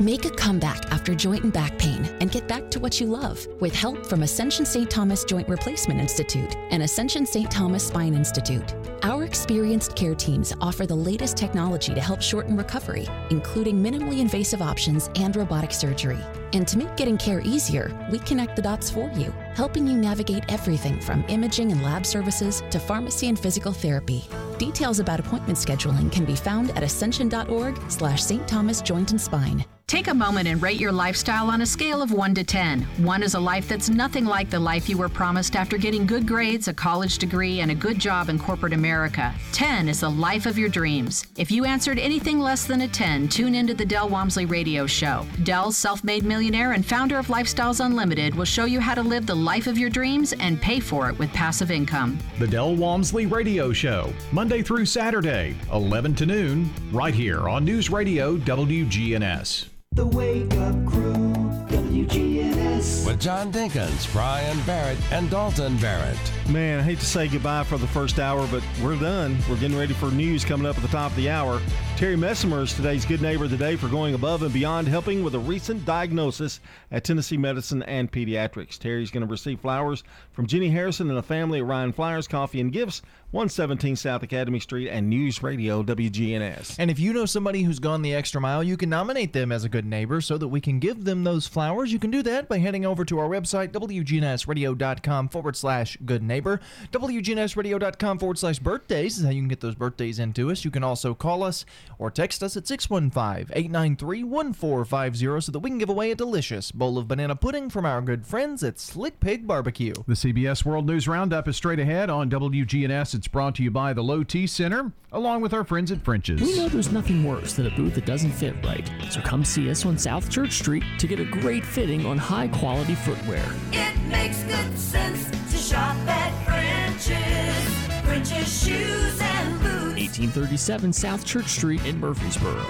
Make a comeback after joint and back pain and get back to what you love with help from Ascension St. Thomas Joint Replacement Institute and Ascension St. Thomas Spine Institute. Our experienced care teams offer the latest technology to help shorten recovery, including minimally invasive options and robotic surgery. And to make getting care easier, we connect the dots for you, helping you navigate everything from imaging and lab services to pharmacy and physical therapy. Details about appointment scheduling can be found at ascension.org slash St. Thomas Joint and Spine. Take a moment and rate your lifestyle on a scale of 1 to 10. 1 is a life that's nothing like the life you were promised after getting good grades, a college degree, and a good job in corporate America. 10 is the life of your dreams. If you answered anything less than a 10, tune into the Del Walmsley Radio Show. Del's self made millionaire and founder of Lifestyles Unlimited will show you how to live the life of your dreams and pay for it with passive income. The Del Walmsley Radio Show, Monday through Saturday, 11 to noon, right here on News Radio WGNS. The Wake Up Crew, WGNS. With John Dinkins, Brian Barrett, and Dalton Barrett. Man, I hate to say goodbye for the first hour, but we're done. We're getting ready for news coming up at the top of the hour. Terry Messimer is today's good neighbor of the day for going above and beyond helping with a recent diagnosis at Tennessee Medicine and Pediatrics. Terry's going to receive flowers from Jenny Harrison and the family at Ryan Flowers Coffee and Gifts, 117 South Academy Street, and News Radio WGNS. And if you know somebody who's gone the extra mile, you can nominate them as a good neighbor so that we can give them those flowers. You can do that by heading over to our website, WGNSradio.com forward slash good neighbor. WGNSradio.com forward slash birthdays is how you can get those birthdays into us. You can also call us or text us at 615 893 1450 so that we can give away a delicious bowl of banana pudding from our good friends at Slick Pig Barbecue. The CBS World News Roundup is straight ahead on WGNS. It's brought to you by the Low T Center, along with our friends at French's. We know there's nothing worse than a boot that doesn't fit right. So come see us on South Church Street to get a great fitting on high quality footwear. It makes good sense to shop at French's. French's shoes and boots. 1837 South Church Street in Murfreesboro.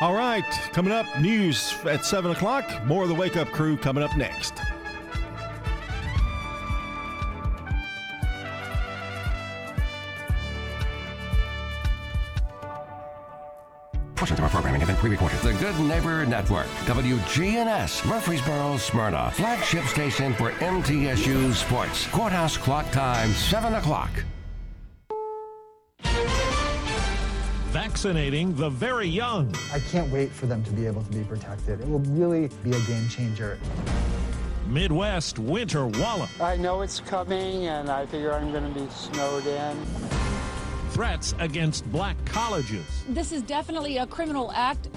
All right, coming up, news at 7 o'clock. More of the Wake Up Crew coming up next. Portions of our programming have been pre-recorded. The Good Neighbor Network, WGNS, Murfreesboro, Smyrna, flagship station for MTSU Sports. Courthouse clock time, 7 o'clock. Vaccinating the very young. I can't wait for them to be able to be protected. It will really be a game changer. Midwest Winter Wallop. I know it's coming, and I figure I'm going to be snowed in. Threats against black colleges. This is definitely a criminal act.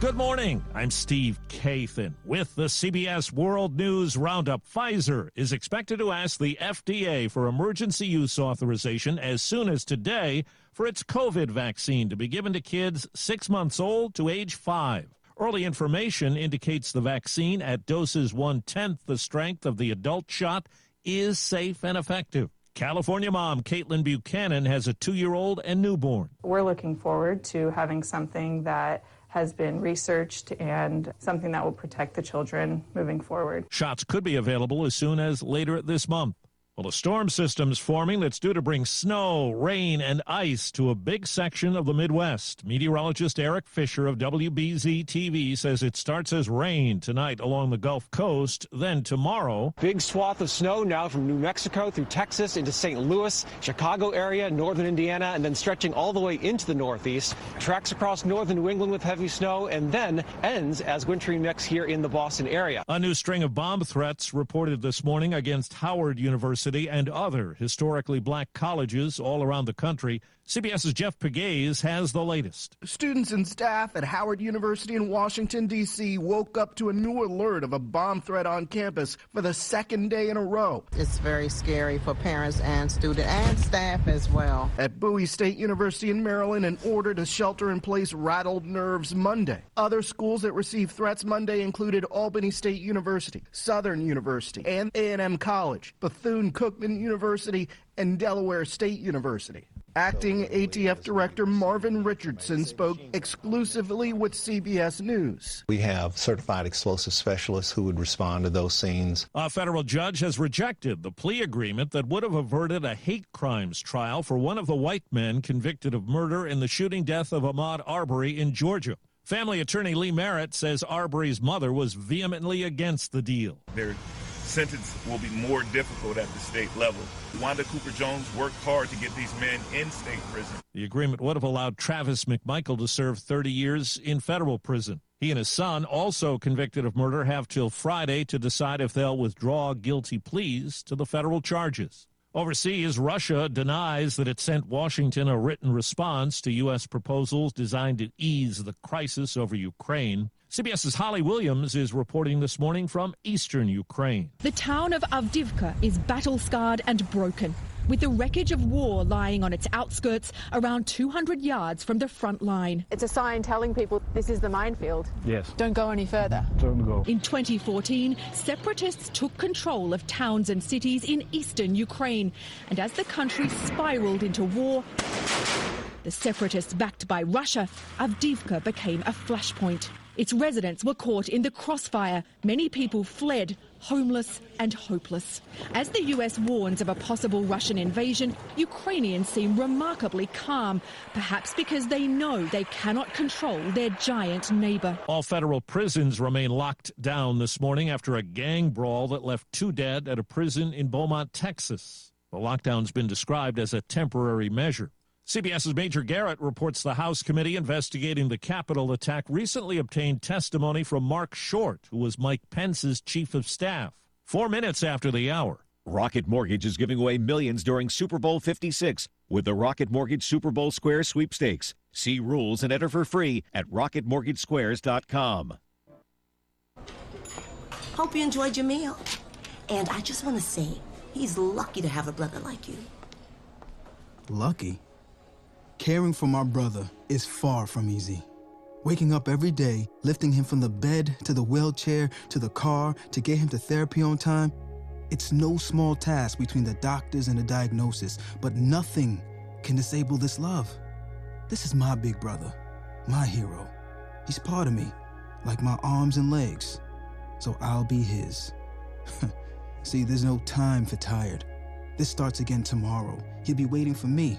Good morning. I'm Steve Kathan with the CBS World News Roundup. Pfizer is expected to ask the FDA for emergency use authorization as soon as today for its COVID vaccine to be given to kids six months old to age five. Early information indicates the vaccine at doses one tenth the strength of the adult shot is safe and effective. California mom Caitlin Buchanan has a two year old and newborn. We're looking forward to having something that has been researched and something that will protect the children moving forward. Shots could be available as soon as later this month. Well, a storm system's forming that's due to bring snow, rain, and ice to a big section of the Midwest. Meteorologist Eric Fisher of WBZ TV says it starts as rain tonight along the Gulf Coast, then tomorrow. Big swath of snow now from New Mexico through Texas into St. Louis, Chicago area, northern Indiana, and then stretching all the way into the Northeast. Tracks across northern New England with heavy snow, and then ends as wintry mix here in the Boston area. A new string of bomb threats reported this morning against Howard University and other historically black colleges all around the country. CBS's Jeff Pegues has the latest. Students and staff at Howard University in Washington, D.C. woke up to a new alert of a bomb threat on campus for the second day in a row. It's very scary for parents and students and staff as well. At Bowie State University in Maryland, an order to shelter in place rattled nerves Monday. Other schools that received threats Monday included Albany State University, Southern University, and A&M College, Bethune-Cookman University, and Delaware State University. Acting ATF Director Marvin Richardson spoke exclusively with CBS News. We have certified explosive specialists who would respond to those scenes. A federal judge has rejected the plea agreement that would have averted a hate crimes trial for one of the white men convicted of murder in the shooting death of Ahmaud Arbery in Georgia. Family attorney Lee Merritt says Arbery's mother was vehemently against the deal. Their sentence will be more difficult at the state level. Wanda Cooper Jones worked hard to get these men in state prison. The agreement would have allowed Travis McMichael to serve 30 years in federal prison. He and his son, also convicted of murder, have till Friday to decide if they'll withdraw guilty pleas to the federal charges. Overseas, Russia denies that it sent Washington a written response to U.S. proposals designed to ease the crisis over Ukraine. CBS's Holly Williams is reporting this morning from eastern Ukraine. The town of Avdiivka is battle scarred and broken, with the wreckage of war lying on its outskirts around 200 yards from the front line. It's a sign telling people this is the minefield. Yes. Don't go any further. Don't go. In 2014, separatists took control of towns and cities in eastern Ukraine. And as the country spiraled into war, the separatists backed by Russia, Avdiivka became a flashpoint. Its residents were caught in the crossfire. Many people fled, homeless and hopeless. As the US warns of a possible Russian invasion, Ukrainians seem remarkably calm, perhaps because they know they cannot control their giant neighbor. All federal prisons remain locked down this morning after a gang brawl that left two dead at a prison in Beaumont, Texas. The lockdown's been described as a temporary measure. CBS's Major Garrett reports the House committee investigating the Capitol attack recently obtained testimony from Marc Short, who was Mike Pence's chief of staff. Four minutes after the hour. Rocket Mortgage is giving away millions during Super Bowl 56 with the Rocket Mortgage Super Bowl Square sweepstakes. See rules and enter for free at rocketmortgagesquares.com. Hope you enjoyed your meal. And I just want to say, he's lucky to have a brother like you. Lucky? Caring for my brother is far from easy. Waking up every day, lifting him from the bed to the wheelchair to the car to get him to therapy on time, it's no small task between the doctors and the diagnosis, but nothing can disable this love. This is my big brother, my hero. He's part of me, like my arms and legs. So I'll be his. See, there's no time for tired. This starts again tomorrow. He'll be waiting for me.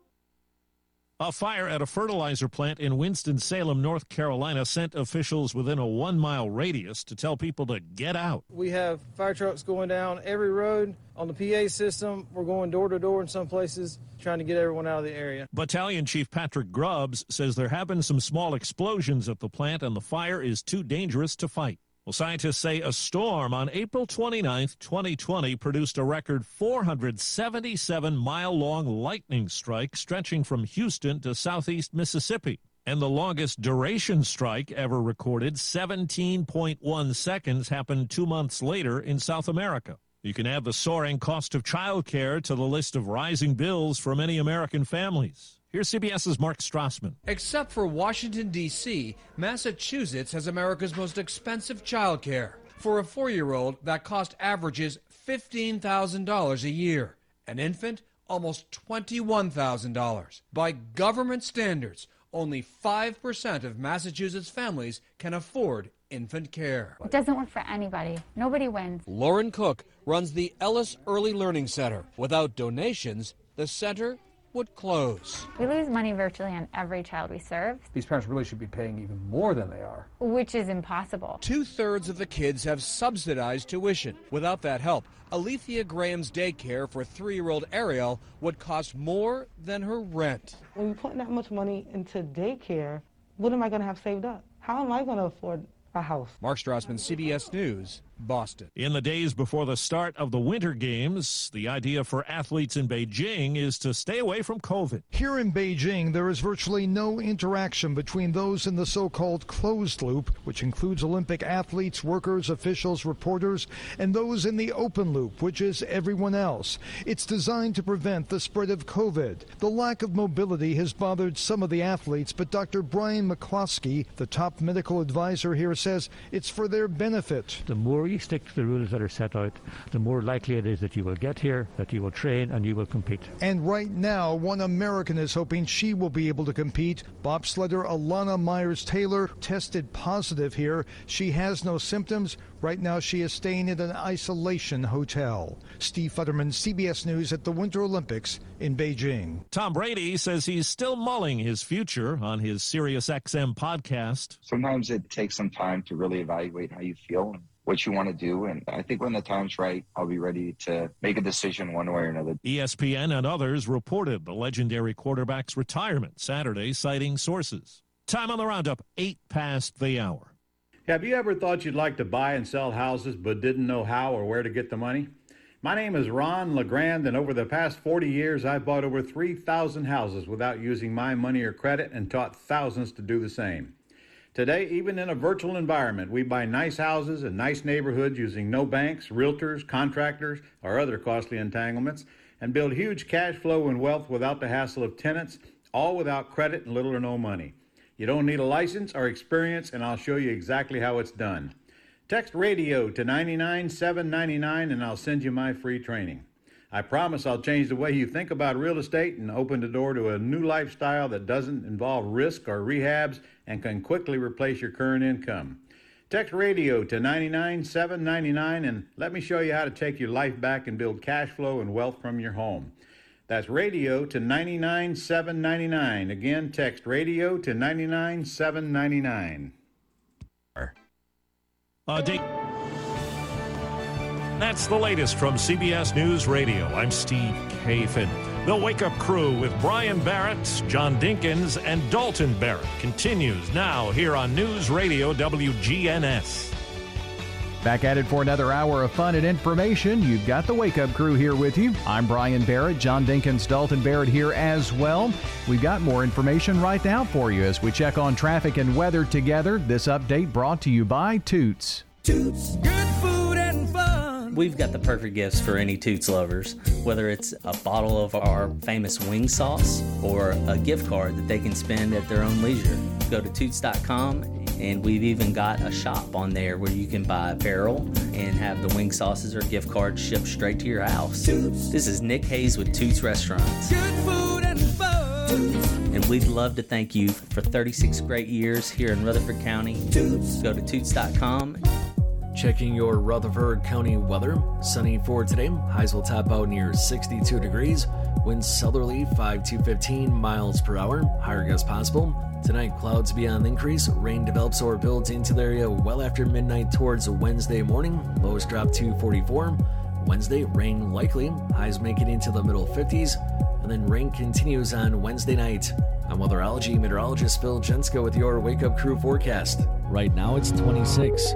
A fire at a fertilizer plant in Winston-Salem, North Carolina, sent officials within a one-mile radius to tell people to get out. We have fire trucks going down every road on the PA system. We're going door to door in some places, trying to get everyone out of the area. Battalion Chief Patrick Grubbs says there have been some small explosions at the plant and the fire is too dangerous to fight. Well, scientists say a storm on April 29, 2020, produced a record 477 mile long lightning strike stretching from Houston to southeast Mississippi. And the longest duration strike ever recorded, 17.1 seconds, happened two months later in South America. You can add the soaring cost of childcare to the list of rising bills for many American families. Here's CBS's Mark Strassmann. Except for Washington, D.C., Massachusetts has America's most expensive child care. For a four year old, that cost averages $15,000 a year. An infant, almost $21,000. By government standards, only 5% of Massachusetts families can afford infant care. It doesn't work for anybody. Nobody wins. Lauren Cook runs the Ellis Early Learning Center. Without donations, the center would close. We lose money virtually on every child we serve. These parents really should be paying even more than they are. Which is impossible. Two thirds of the kids have subsidized tuition. Without that help, Alethea Graham's daycare for three year old Ariel would cost more than her rent. When you're putting that much money into daycare, what am I going to have saved up? How am I going to afford a house? Mark Strassmann, CBS News. Boston. In the days before the start of the Winter Games, the idea for athletes in Beijing is to stay away from COVID. Here in Beijing, there is virtually no interaction between those in the so called closed loop, which includes Olympic athletes, workers, officials, reporters, and those in the open loop, which is everyone else. It's designed to prevent the spread of COVID. The lack of mobility has bothered some of the athletes, but Dr. Brian McCloskey, the top medical advisor here, says it's for their benefit. The more you stick to the rules that are set out, the more likely it is that you will get here, that you will train, and you will compete. And right now, one American is hoping she will be able to compete. Bobsledder Elana Meyers Taylor tested positive here. She has no symptoms. Right now, she is staying at an isolation hotel. Steve Futterman, CBS News at the Winter Olympics in Beijing. Tom Brady says he's still mulling his future on his SiriusXM podcast. Sometimes it takes some time to really evaluate how you feel and what you want to do. And I think when the time's right, I'll be ready to make a decision one way or another. ESPN and others reported the legendary quarterback's retirement Saturday, citing sources. Time on the roundup, eight past the hour. Have you ever thought you'd like to buy and sell houses but didn't know how or where to get the money? My name is Ron LeGrand, and over the past 40 years, I've bought over 3,000 houses without using my money or credit and taught thousands to do the same. Today, even in a virtual environment, we buy nice houses in nice neighborhoods using no banks, realtors, contractors, or other costly entanglements, and build huge cash flow and wealth without the hassle of tenants, all without credit and little or no money. You don't need a license or experience, and I'll show you exactly how it's done. Text radio to 99799 and I'll send you my free training. I promise I'll change the way you think about real estate and open the door to a new lifestyle that doesn't involve risk or rehabs and can quickly replace your current income. Text radio to 99799 and let me show you how to take your life back and build cash flow and wealth from your home. That's radio to 99799. Again, text radio to 99799. Uh. That's the latest from CBS News Radio. I'm Steve Kathan. The Wake Up Crew with Brian Barrett, John Dinkins, and Dalton Barrett continues now here on News Radio WGNS. Back at it for another hour of fun and information. You've got the Wake Up Crew here with you. I'm Brian Barrett, John Dinkins, Dalton Barrett here as well. We've got more information right now for you as we check on traffic and weather together. This update brought to you by Toots. Toots, good food and fun. We've got the perfect gifts for any Toots lovers, whether it's a bottle of our famous wing sauce or a gift card that they can spend at their own leisure. Go to Toots.com and we've even got a shop on there where you can buy apparel and have the wing sauces or gift cards shipped straight to your house. Toots. This is Nick Hayes with Toots Restaurants. Good food and fun. Toots. And we'd love to thank you for 36 great years here in Rutherford County. Toots. Go to Toots.com. Checking your Rutherford County weather. Sunny for today. Highs will top out near 62 degrees. Winds southerly 5 to 15 miles per hour. Higher gusts possible. Tonight, clouds be on increase. Rain develops or builds into the area well after midnight towards Wednesday morning. Lows drop to 44. Wednesday, rain likely. Highs make it into the middle 50s. And then rain continues on Wednesday night. I'm weatherology meteorologist Phil Jenska with your Wake Up Crew forecast. Right now, it's 26.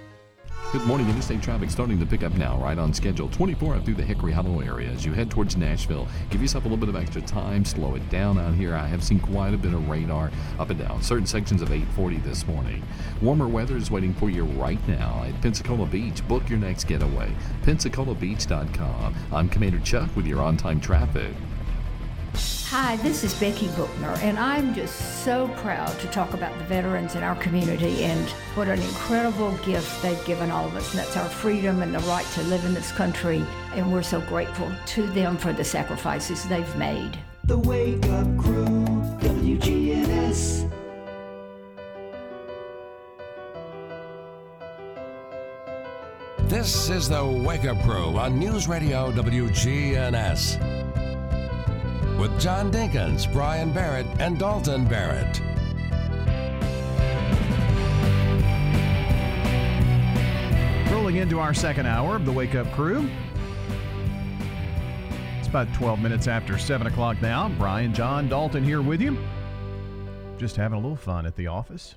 Good morning. Interstate traffic starting to pick up now, right on schedule. 24 up through the Hickory Hollow area as you head towards Nashville. Give yourself a little bit of extra time. Slow it down out here. I have seen quite a bit of radar up and down certain sections of 840 this morning. Warmer weather is waiting for you right now at Pensacola Beach. Book your next getaway. PensacolaBeach.com. I'm Commander Chuck with your on time traffic. Hi, this is Becky Bookner, and I'm just so proud to talk about the veterans in our community and what an incredible gift they've given all of us. And that's our freedom and the right to live in this country. And we're so grateful to them for the sacrifices they've made. The Wake Up Crew, WGNS. This is the Wake Up Crew on News Radio WGNS. With John Dinkins, Brian Barrett, and Dalton Barrett. Rolling into our second hour of the Wake Up Crew. It's about 12 minutes after 7 o'clock now. Brian, John, Dalton here with you. Just having a little fun at the office.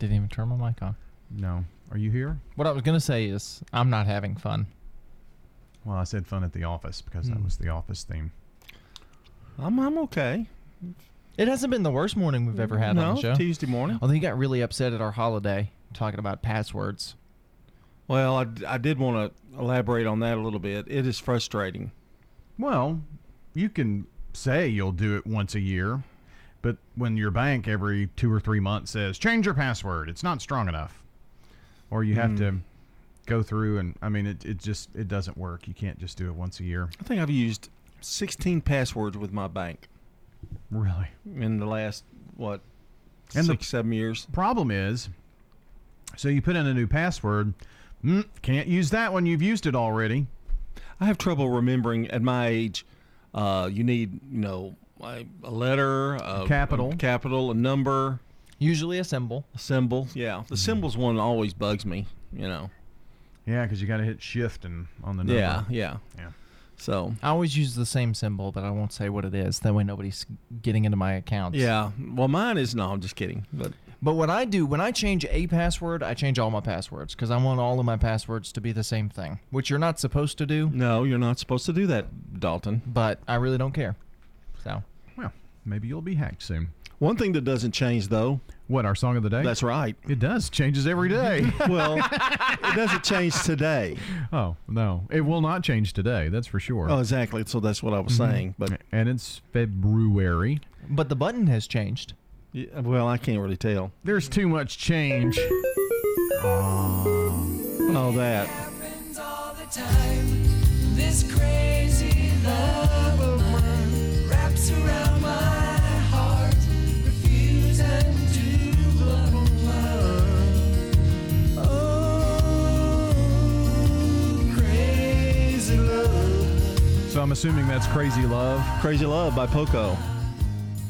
Didn't even turn my mic on. No. Are you here? What I was going to say is, I'm not having fun. Well, I said fun at the office because that Hmm. was the office theme. I'm I'm okay. It hasn't been the worst morning we've ever had no, on the show. Tuesday morning. Although you got really upset at our holiday talking about passwords. Well, I, I did want to elaborate on that a little bit. It is frustrating. Well, you can say you'll do it once a year, but when your bank every two or three months says, change your password, it's not strong enough. Or you have Hmm. to go through and, I mean, it, it just, it doesn't work. You can't just do it once a year. I think I've used 16 passwords with my bank. Really? In the last what And the- six seven years. Problem is, so you put in a new password, mm, can't use that one, you've used it already. I have trouble remembering at my age. Uh, you need you know a, a letter, a Capital. a capital, a number, usually a symbol. A symbol, yeah. The symbols one always bugs me. You know. Yeah, because you got to hit shift and on the number. Yeah, yeah, yeah. So I always use the same symbol, but I won't say what it is. That way nobody's getting into my accounts. Yeah. Well, mine is no. I'm just kidding. But But what I do when I change a password, I change all my passwords because I want all of my passwords to be the same thing, which you're not supposed to do. No, you're not supposed to do that, Dalton. But I really don't care. So, well, maybe you'll be hacked soon. One thing that doesn't change though. What our song of the day? That's right. It does changes every day. well, it doesn't change today. Oh no, it will not change today. That's for sure. Oh, exactly. So that's what I was Mhm. saying. But and it's February. but the button has changed. Yeah, well, I can't really tell. There's too much change. Oh, that. all the time. This crazy love of mine wraps around my So I'm assuming that's Crazy Love. Crazy Love by Poco.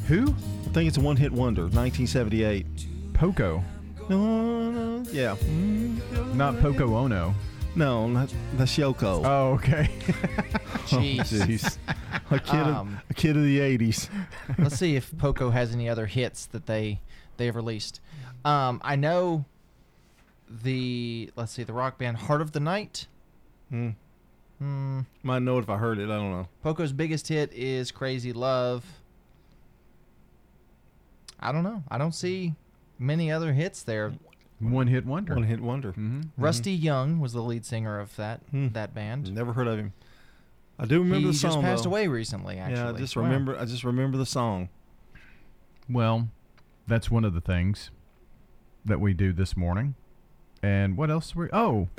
Who? I think it's a one-hit wonder, 1978. Poco. No, no, yeah. Not Poco Ono. No, not, that's Yoko. Oh, okay. Jeez. jeez. a kid, Um, of, a kid of the 80s. Let's see if Poco has any other hits that they they've released. Um, I know the let's see the rock band Heart of the Night. Hmm. Hmm. Might know it if I heard it. I don't know. Poco's biggest hit is Crazy Love. I don't know. I don't see many other hits there. One hit wonder. One hit wonder. Mm-hmm. Rusty Young was the lead singer of that that band. Never heard of him. I do remember he the song. He just passed though. away recently. Actually, Yeah, I just Wow. remember. I just remember the song. Well, that's one of the things that we do this morning. And what else? We oh,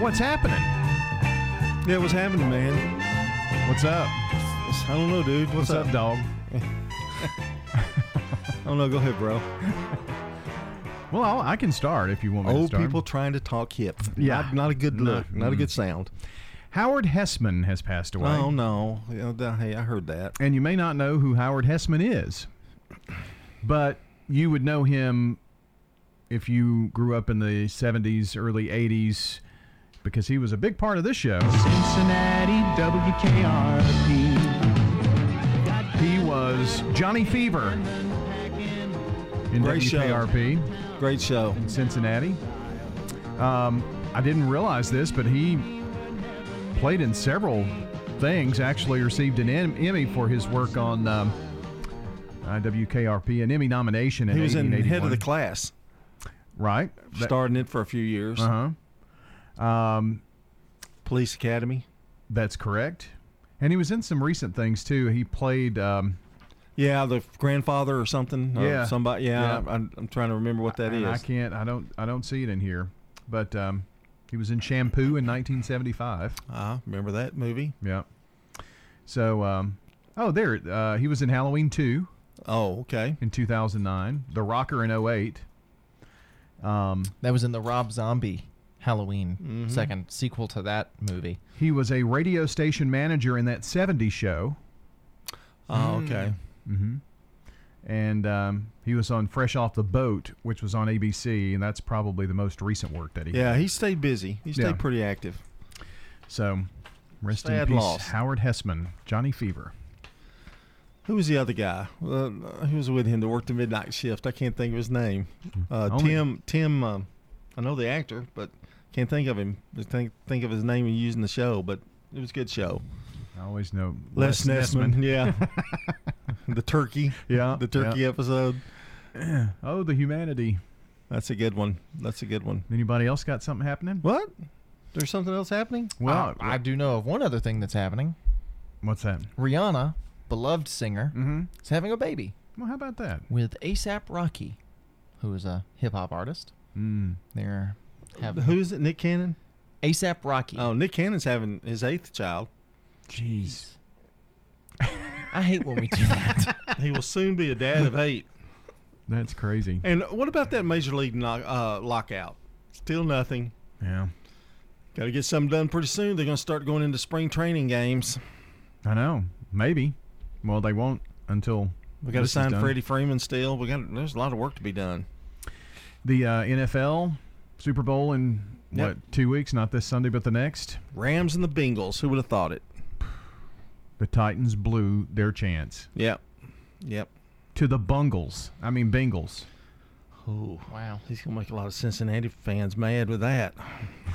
what's happening? Yeah, what's happening, man? What's up? I don't know, dude. What's, up, dog? I don't know. Go ahead, bro. Well, I'll, I can start if you want me to start. Old people trying to talk hip. Yeah. not, not a good No. look. Not a good sound. Howard Hesseman has passed away. Oh no. Hey, I heard that. And you may not know who Howard Hesseman is, but you would know him if you grew up in the 70s, early 80s, because he was a big part of this show. Cincinnati WKRP. He was Johnny Fever in Great show. Great show in Cincinnati. Um, I didn't realize this, but he played in several things. Actually, received an em- Emmy for his work on um, uh, WKRP, an Emmy nomination. In He was in head of the class. right? Starred in it for a few years. Uh huh. Um, Police Academy. That's correct. And he was in some recent things too. He played. Um, Yeah, the grandfather or something. or Yeah. somebody. Yeah, Yeah. I'm, I'm trying to remember what that is. and I can't. I don't. I don't see it in here. But um, he was in Shampoo in 1975. Ah, remember that movie? Yeah. So, um, oh, there. Uh, he was in Halloween 2. Oh, okay. In 2009. The Rocker in 08. Um, That was in the Rob Zombie Halloween Mhm. second sequel to that movie. he was a radio station manager in that 70s show. Oh, okay. hmm And um, he was on Fresh Off the Boat, which was on ABC, and that's probably the most recent work that he Yeah, had. he stayed busy. He stayed Yeah. pretty active. So, rest Sad in peace, loss. Howard Hesseman, Johnny Fever. Who was the other guy? Uh, who was with him that worked the midnight shift? I can't think of his name. Uh, Tim. Tim. Uh, I know the actor, but can't think of him. Just Think think of his name and using the show. But it was a good show. I always know Les, Nessman. Yeah. the turkey. Yeah, The turkey yeah. episode. oh, the humanity. That's a good one. That's a good one. Anybody else got something happening? What? There's something else happening? Well, I, I do know of one other thing that's happening. What's that? Rihanna, beloved singer, mm-hmm. is having a baby Well, how about that? with ASAP Rocky, who is a hip hop artist. Mm. They're having Who is it? Nick Cannon. ASAP Rocky. Oh, Nick Cannon's having his eighth child. Jeez. I hate when we do that. he will soon be a dad of eight. That's crazy. And what about that major league knock, uh, lockout? Still nothing. Yeah. Got to get something done pretty soon. They're going to start going into spring training games. I know. Maybe. Well, they won't until We got to sign. Freddie Freeman still. We got. There's a lot of work to be done. The uh, NFL Super Bowl in Yep. what two weeks? Not this Sunday, but the next. Rams and the Bengals. Who would have thought it? The Titans blew their chance Yep. Yep. to the Bungles. I mean Bengals. Oh wow. He's gonna make a lot of Cincinnati fans mad with that.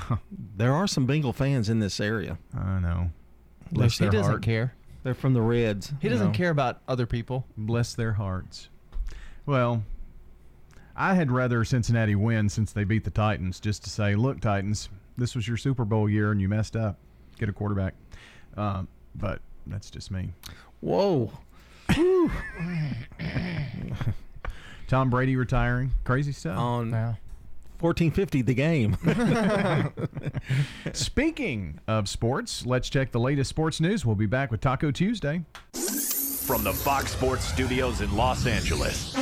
there are some Bengal fans in this area. I know. Bless he their doesn't heart. care. They're from the Reds. He doesn't No. care about other people. Bless their hearts. Well, I had rather Cincinnati win since they beat the Titans, just to say, look, Titans, this was your Super Bowl year and you messed up. Get a quarterback. Um, but that's just me. Whoa. Tom Brady retiring. Crazy stuff. On Yeah. 1450, the game. Speaking of sports, let's check the latest sports news. We'll be back with Taco Tuesday. From the Fox Sports Studios in Los Angeles,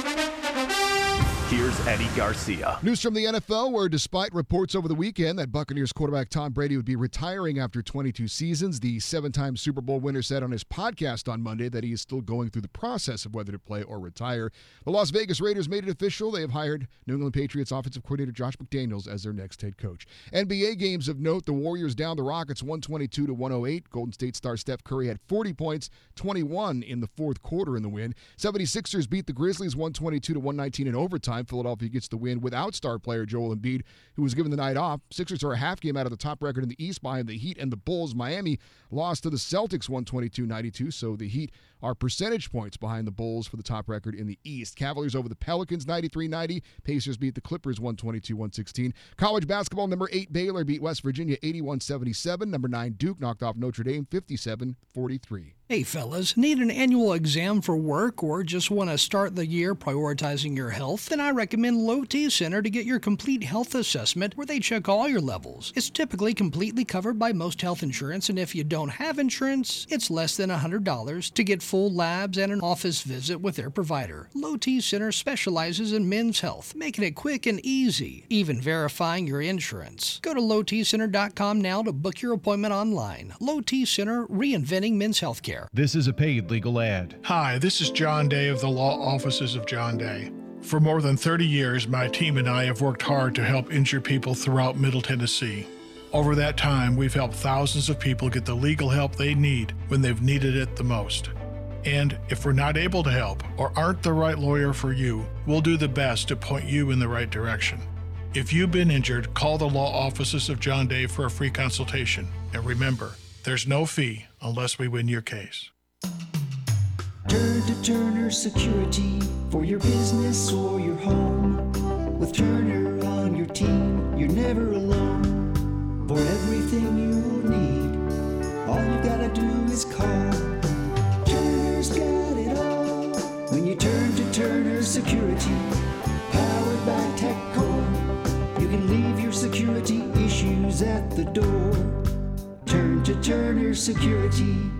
here's Eddie Garcia. News from the NFL, where despite reports over the weekend that Buccaneers quarterback Tom Brady would be retiring after 22 seasons, the seven time Super Bowl winner said on his podcast on Monday that he is still going through the process of whether to play or retire. The Las Vegas Raiders made it official. They have hired New England Patriots offensive coordinator Josh McDaniels as their next head coach. NBA games of note the Warriors down the Rockets 122 to 108. Golden State star Steph Curry had 40 points, 21 in the fourth quarter in the win. 76ers beat the Grizzlies 122 to 119 in overtime. Philadelphia gets the win without star player Joel Embiid, who was given the night off. Sixers are a half game out of the top record in the East behind the Heat and the Bulls. Miami lost to the Celtics 122 92, so the Heat are percentage points behind the Bulls for the top record in the East. Cavaliers over the Pelicans 93 90. Pacers beat the Clippers 122 116. College basketball, number 8 Baylor beat West Virginia 81 77. Number 9 Duke knocked off Notre Dame 57 43. Hey fellas, need an annual exam for work or just want to start the year prioritizing your health? Then I recommend Low T Center to get your complete health assessment where they check all your levels. It's typically completely covered by most health insurance, and if you don't have insurance, it's less than $100 to get full labs and an office visit with their provider. Low T Center specializes in men's health, making it quick and easy, even verifying your insurance. Go to lowtcenter.com now to book your appointment online. Low T Center, reinventing men's healthcare. This is a paid legal ad. Hi, this is John Day of the Law Offices of John Day. For more than 30 years, my team and I have worked hard to help injured people throughout Middle Tennessee. Over that time, we've helped thousands of people get the legal help they need when they've needed it the most. And if we're not able to help or aren't the right lawyer for you, we'll do the best to point you in the right direction. If you've been injured, call the law offices of John Day for a free consultation. And remember, there's no fee unless we win your case. Turn to Turner Security for your business or your home. With Turner on your team, you're never alone. For everything you need, all you gotta do is call. Security, powered by TechCore, you can leave your security issues at the door. Turn to Turner Security.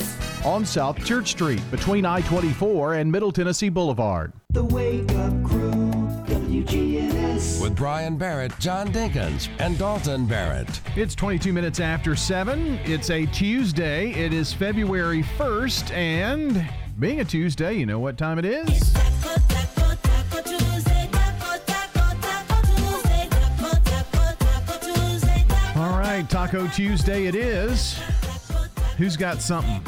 On South Church Street between I 24 and Middle Tennessee Boulevard. The Wake Up Crew, WGNS. With Brian Barrett, John Dinkins, and Dalton Barrett. It's 22 minutes after 7. It's a Tuesday. It is February 1st, and being a Tuesday, you know what time it is? All right, Taco Tuesday it is. Who's got something?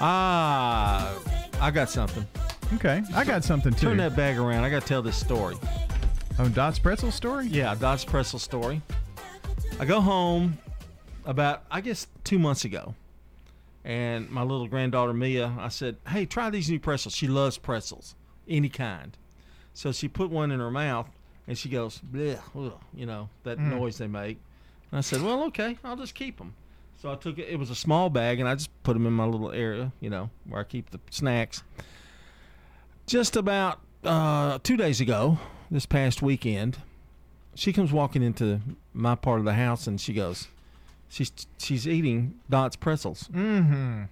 Ah, I got something. Okay, I got something too. Turn that bag around. I got to tell this story. Oh, Dot's pretzel story? Yeah, Dot's pretzel story. I go home about, I guess, two months ago, and my little granddaughter Mia, I said, "Hey, try these new pretzels." She loves pretzels, any kind. So she put one in her mouth, and she goes, Bleh, ugh," you know that Mm. noise they make. And I said, "Well, okay, I'll just keep them." So I took it. It was a small bag, and I just put them in my little area, you know, where I keep the snacks. Just about uh, two days ago, this past weekend, she comes walking into my part of the house, and she goes, she's she's eating Dot's pretzels, Mm-hmm.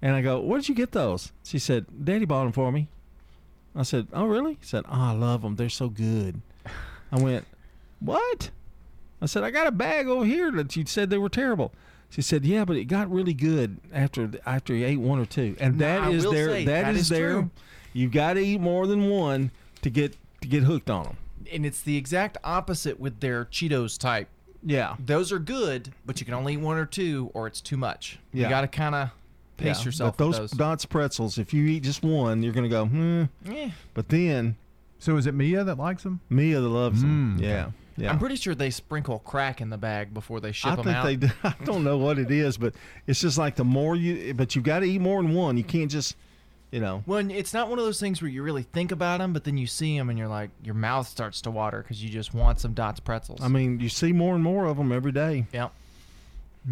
and I go, "Where did you get those?" She said, "Daddy bought them for me." I said, "Oh, really?" She said, "Oh, I love them. They're so good." I went, "What?" I said, "I got a bag over here that you said they were terrible." She said, "Yeah, but it got really good after after you ate one or two, and No, that I is will there. that that is is there. You've got to eat more than one to get to get hooked on them." And it's the exact opposite with their Cheetos type. Yeah. Those are good, but you can only eat one or two, or it's too much. Yeah. You got to kind of pace Yeah, yourself. But with those, those. Dots pretzels, if you eat just one, you're gonna go, hmm. Eh. But then, so is it Mia that likes them? Mia that loves them. Mm, Yeah, okay. Yeah. I'm pretty sure they sprinkle crack in the bag before they ship I them think out. they do. I don't know what it is, but it's just like the more you, but you've got to eat more than one. You can't just, you know. Well, it's not one of those things where you really think about them, but then you see them and you're like, your mouth starts to water because you just want some Dots pretzels. I mean, you see more and more of them every day. Yep.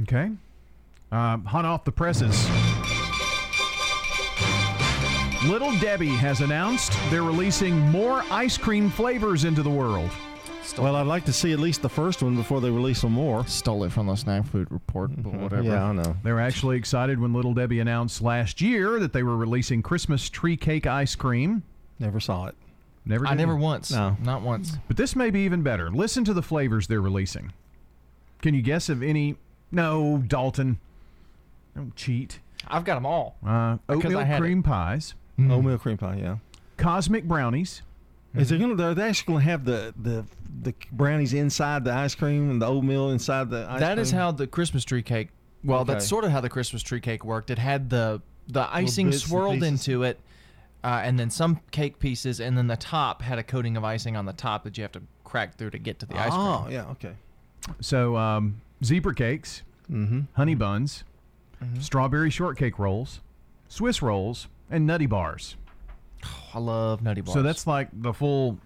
Okay. Um, hot off the presses. Little Debbie has announced they're releasing more ice cream flavors into the world. Well, I'd like to see at least the first one before they release some more. Stole it from the Snack Food Report, but whatever. Yeah, I know. They were actually excited when Little Debbie announced last year that they were releasing Christmas tree cake ice cream. Never saw it. Never. I never you? once. No. Not once. But this may be even better. Listen to the flavors they're releasing. Can you guess of any? No, Dalton. Don't cheat. I've got them all. Uh, oatmeal I had it. cream pies, Oatmeal cream pie, yeah. cosmic brownies, Is they gonna? They're they actually gonna have the the the brownies inside the ice cream and the oatmeal inside the ice That cream. is how the Christmas tree cake. Well, that's sort of how the Christmas tree cake worked. It had the the icing swirled into it, uh, and then some cake pieces, and then the top had a coating of icing on the top that you have to crack through to get to the ice cream. Oh, yeah, okay. So um, zebra cakes, Mm-hmm. honey buns, strawberry shortcake rolls, Swiss rolls, and nutty bars. I love nutty bars. So that's like the full.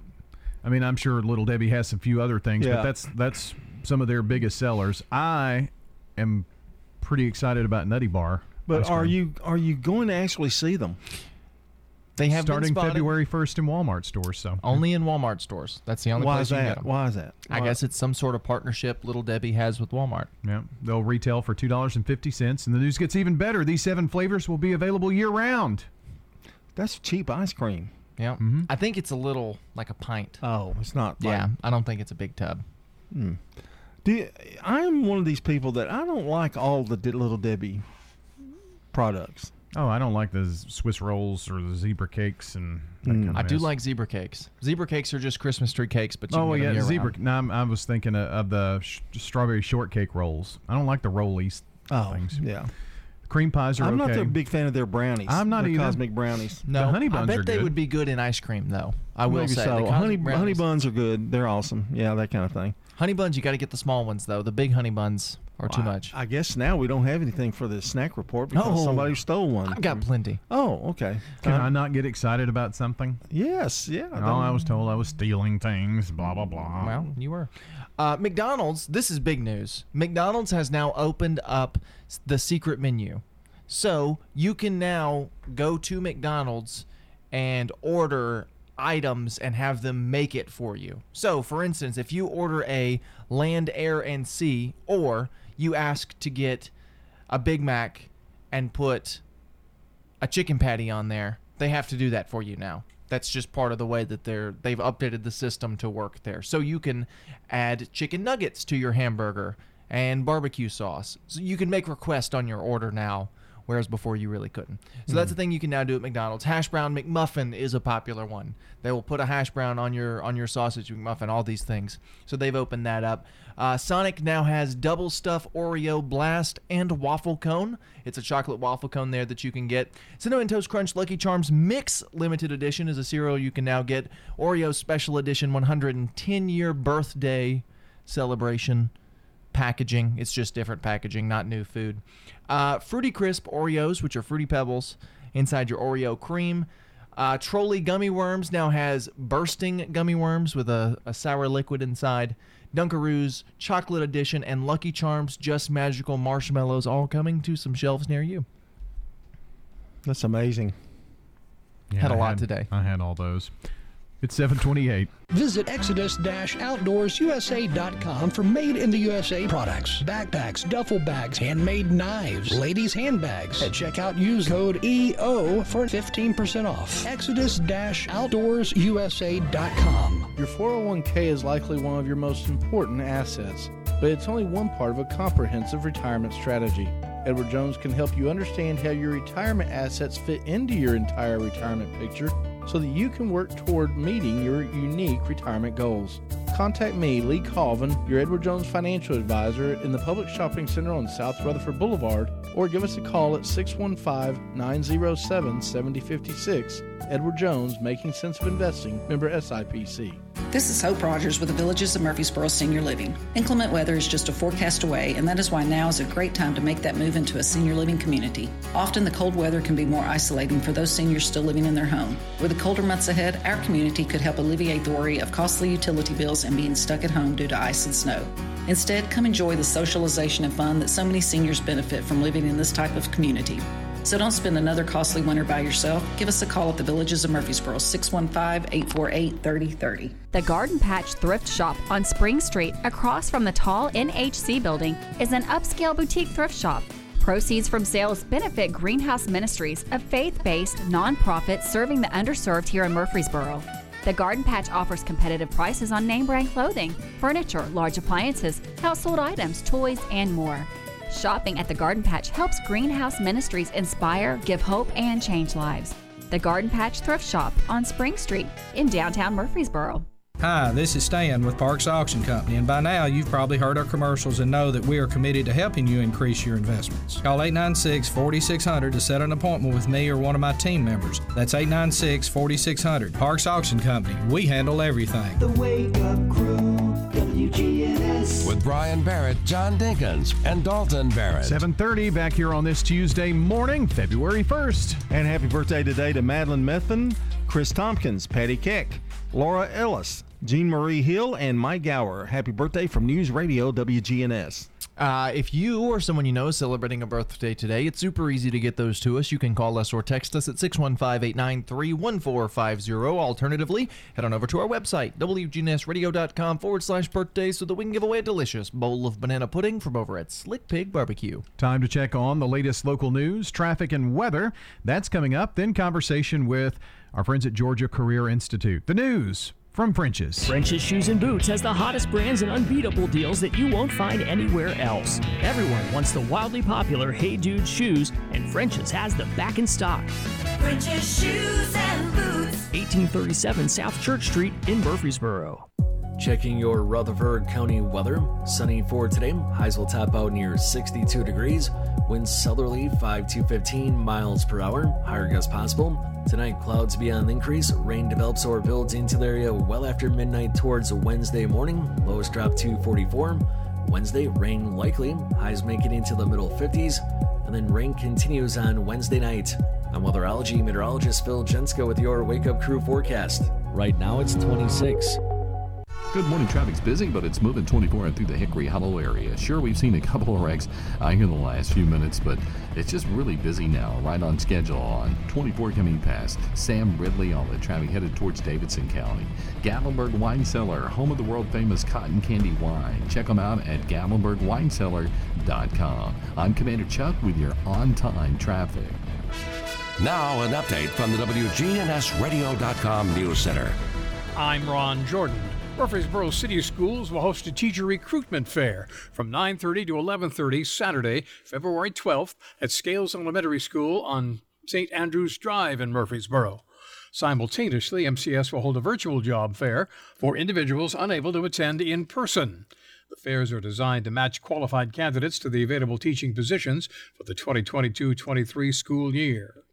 I mean, I'm sure Little Debbie has a few other things, Yeah. but that's that's some of their biggest sellers. I am pretty excited about Nutty Bar. But are you are you going to actually see them? they have starting spotted February 1st in Walmart stores? So only in Walmart stores. That's the only Why place is you can that? get 'em. Why is that? I guess it's some sort of partnership Little Debbie has with Walmart. Yeah, they'll retail for two dollars and fifty cents, and the news gets even better. These seven flavors will be available year round. That's cheap ice cream. Yeah. Mhm. I think it's a little like a pint. Oh, it's not. like- Yeah, I don't think it's a big tub. Hmm. Do you, I'm one of these people that I don't like all the di- little Debbie products. Oh, I don't like the Swiss rolls or the zebra cakes and. That Mm. kind of I do like zebra cakes. Zebra cakes are just Christmas tree cakes, but you Oh can well, get 'em yeah, year zebra. round. No, I'm- I was thinking of, of the sh- strawberry shortcake rolls. I don't like the rollies Oh, things. yeah. Cream pies are I'm okay. not a big fan of their brownies. I'm not their either. Cosmic brownies. No, The honey I bet are they good. would be good in ice cream, though. I will Maybe say so. the honey Cosmic honey brownies- buns are good. They're awesome. Yeah, that kind of thing. Honey buns, you got to get the small ones though. The big honey buns are too Well, I- much. I guess now we don't have anything for the snack report because Oh. somebody stole one. I've got plenty. Oh, okay. Can Uh, I not get excited about something? Yes, yeah. Oh, I was told I was stealing things. Blah blah blah. Well, you were. Uh, McDonald's, this is big news. McDonald's has now opened up the secret menu. So you can now go to McDonald's and order items and have them make it for you. So, for instance, if you order a land, air, and sea, or you ask to get a Big Mac and put a chicken patty on there, they have to do that for you now. That's just part of the way that they're they've updated the system to work there. So you can add chicken nuggets to your hamburger and barbecue sauce. So you can make requests on your order now, whereas before you really couldn't. So that's hmm. the thing you can now do at McDonald's. Hash brown McMuffin is a popular one. They will put a hash brown on your on your sausage McMuffin, all these things. So they've opened that up. Uh, Sonic now has double stuff Oreo Blast and waffle cone. It's a chocolate waffle cone there that you can get. Cinnamon Toast Crunch Lucky Charms Mix Limited Edition is a cereal you can now get. Oreo Special Edition 110 year birthday celebration packaging. It's just different packaging, not new food. Uh, Fruity Crisp Oreos, which are fruity pebbles inside your Oreo cream. Uh, Trolli Gummy Worms now has bursting gummy worms with a, a sour liquid inside. Dunkaroos, Chocolate Edition, and Lucky Charms Just Magical Marshmallows all coming to some shelves near you. That's amazing. Had a I lot today. I had all those. It's 728. Visit Exodus-OutdoorsUSA.com for made in the USA products, backpacks, duffel bags, handmade knives, ladies' handbags. At checkout, use code EO for 15% off. Exodus-OutdoorsUSA.com. Your 401k is likely one of your most important assets, but it's only one part of a comprehensive retirement strategy. Edward Jones can help you understand how your retirement assets fit into your entire retirement picture so that you can work toward meeting your unique retirement goals. Contact me, Lee Colvin, your Edward Jones financial advisor in the Public Shopping Center on South Rutherford Boulevard, or give us a call at 615 907 7056. Edward Jones, Making Sense of Investing, member SIPC. This is Hope Rogers with the Villages of Murfreesboro Senior Living. Inclement weather is just a forecast away, and that is why now is a great time to make that move into a senior living community. Often the cold weather can be more isolating for those seniors still living in their home. With the colder months ahead, our community could help alleviate the worry of costly utility bills and being stuck at home due to ice and snow. Instead, come enjoy the socialization and fun that so many seniors benefit from living in this type of community. So don't spend another costly winter by yourself. Give us a call at the Villages of Murfreesboro, 615 848 3030. The Garden Patch Thrift Shop on Spring Street, across from the tall NHC building, is an upscale boutique thrift shop. Proceeds from sales benefit Greenhouse Ministries, a faith based nonprofit serving the underserved here in Murfreesboro. The Garden Patch offers competitive prices on name brand clothing, furniture, large appliances, household items, toys, and more. Shopping at the Garden Patch helps Greenhouse Ministries inspire, give hope, and change lives. The Garden Patch Thrift Shop on Spring Street in downtown Murfreesboro. Hi, this is Stan with Parks Auction Company, and by now you've probably heard our commercials and know that we are committed to helping you increase your investments. Call 896 4600 to set an appointment with me or one of my team members. That's 896 4600. Parks Auction Company, we handle everything. The Wake Up Crew, WGNS. With Brian Barrett, John Dinkins, and Dalton Barrett. 7:30 back here on this Tuesday morning, February 1st. And happy birthday today to Madeline Methvin, Chris Tompkins, Patty Keck, Laura Ellis, Jean Marie Hill, and Mike Gower. Happy birthday from News Radio WGNS. Uh, if you or someone you know is celebrating a birthday today, it's super easy to get those to us. You can call us or text us at 615 893 1450. Alternatively, head on over to our website, wgnsradio.com forward slash birthday, so that we can give away a delicious bowl of banana pudding from over at Slick Pig Barbecue. Time to check on the latest local news, traffic, and weather. That's coming up. Then conversation with our friends at Georgia Career Institute. The news from French's. French's Shoes and Boots has the hottest brands and unbeatable deals that you won't find anywhere else. Everyone wants the wildly popular Hey Dude shoes, and French's has them back in stock. French's Shoes and Boots. 1837 South Church Street in Murfreesboro. Checking your Rutherford County weather. Sunny for today. Highs will top out near 62 degrees. Winds southerly 5 to 15 miles per hour. Higher gusts possible. Tonight, clouds be on increase. Rain develops or builds into the area well after midnight towards Wednesday morning. Lows drop to 44. Wednesday, rain likely. Highs make it into the middle 50s. And then rain continues on Wednesday night. I'm weatherology meteorologist Phil Jenska with your Wake Up Crew forecast. Right now, it's 26. Good morning. Traffic's busy, but it's moving 24 and through the Hickory Hollow area. Sure, we've seen a couple of wrecks uh, in the last few minutes, but it's just really busy now, right on schedule on 24 coming past Sam Ridley on the traffic headed towards Davidson County. Gatlinburg Wine Cellar, home of the world famous cotton candy wine. Check them out at gatlinburgwinecellar.com. I'm Commander Chuck with your on time traffic. Now, an update from the WGNSradio.com News Center. I'm Ron Jordan. Murfreesboro City Schools will host a teacher recruitment fair from 9:30 to 11:30 Saturday, February 12th at Scales Elementary School on St. Andrews Drive in Murfreesboro. Simultaneously, MCS will hold a virtual job fair for individuals unable to attend in person. The fairs are designed to match qualified candidates to the available teaching positions for the 2022 23 school year.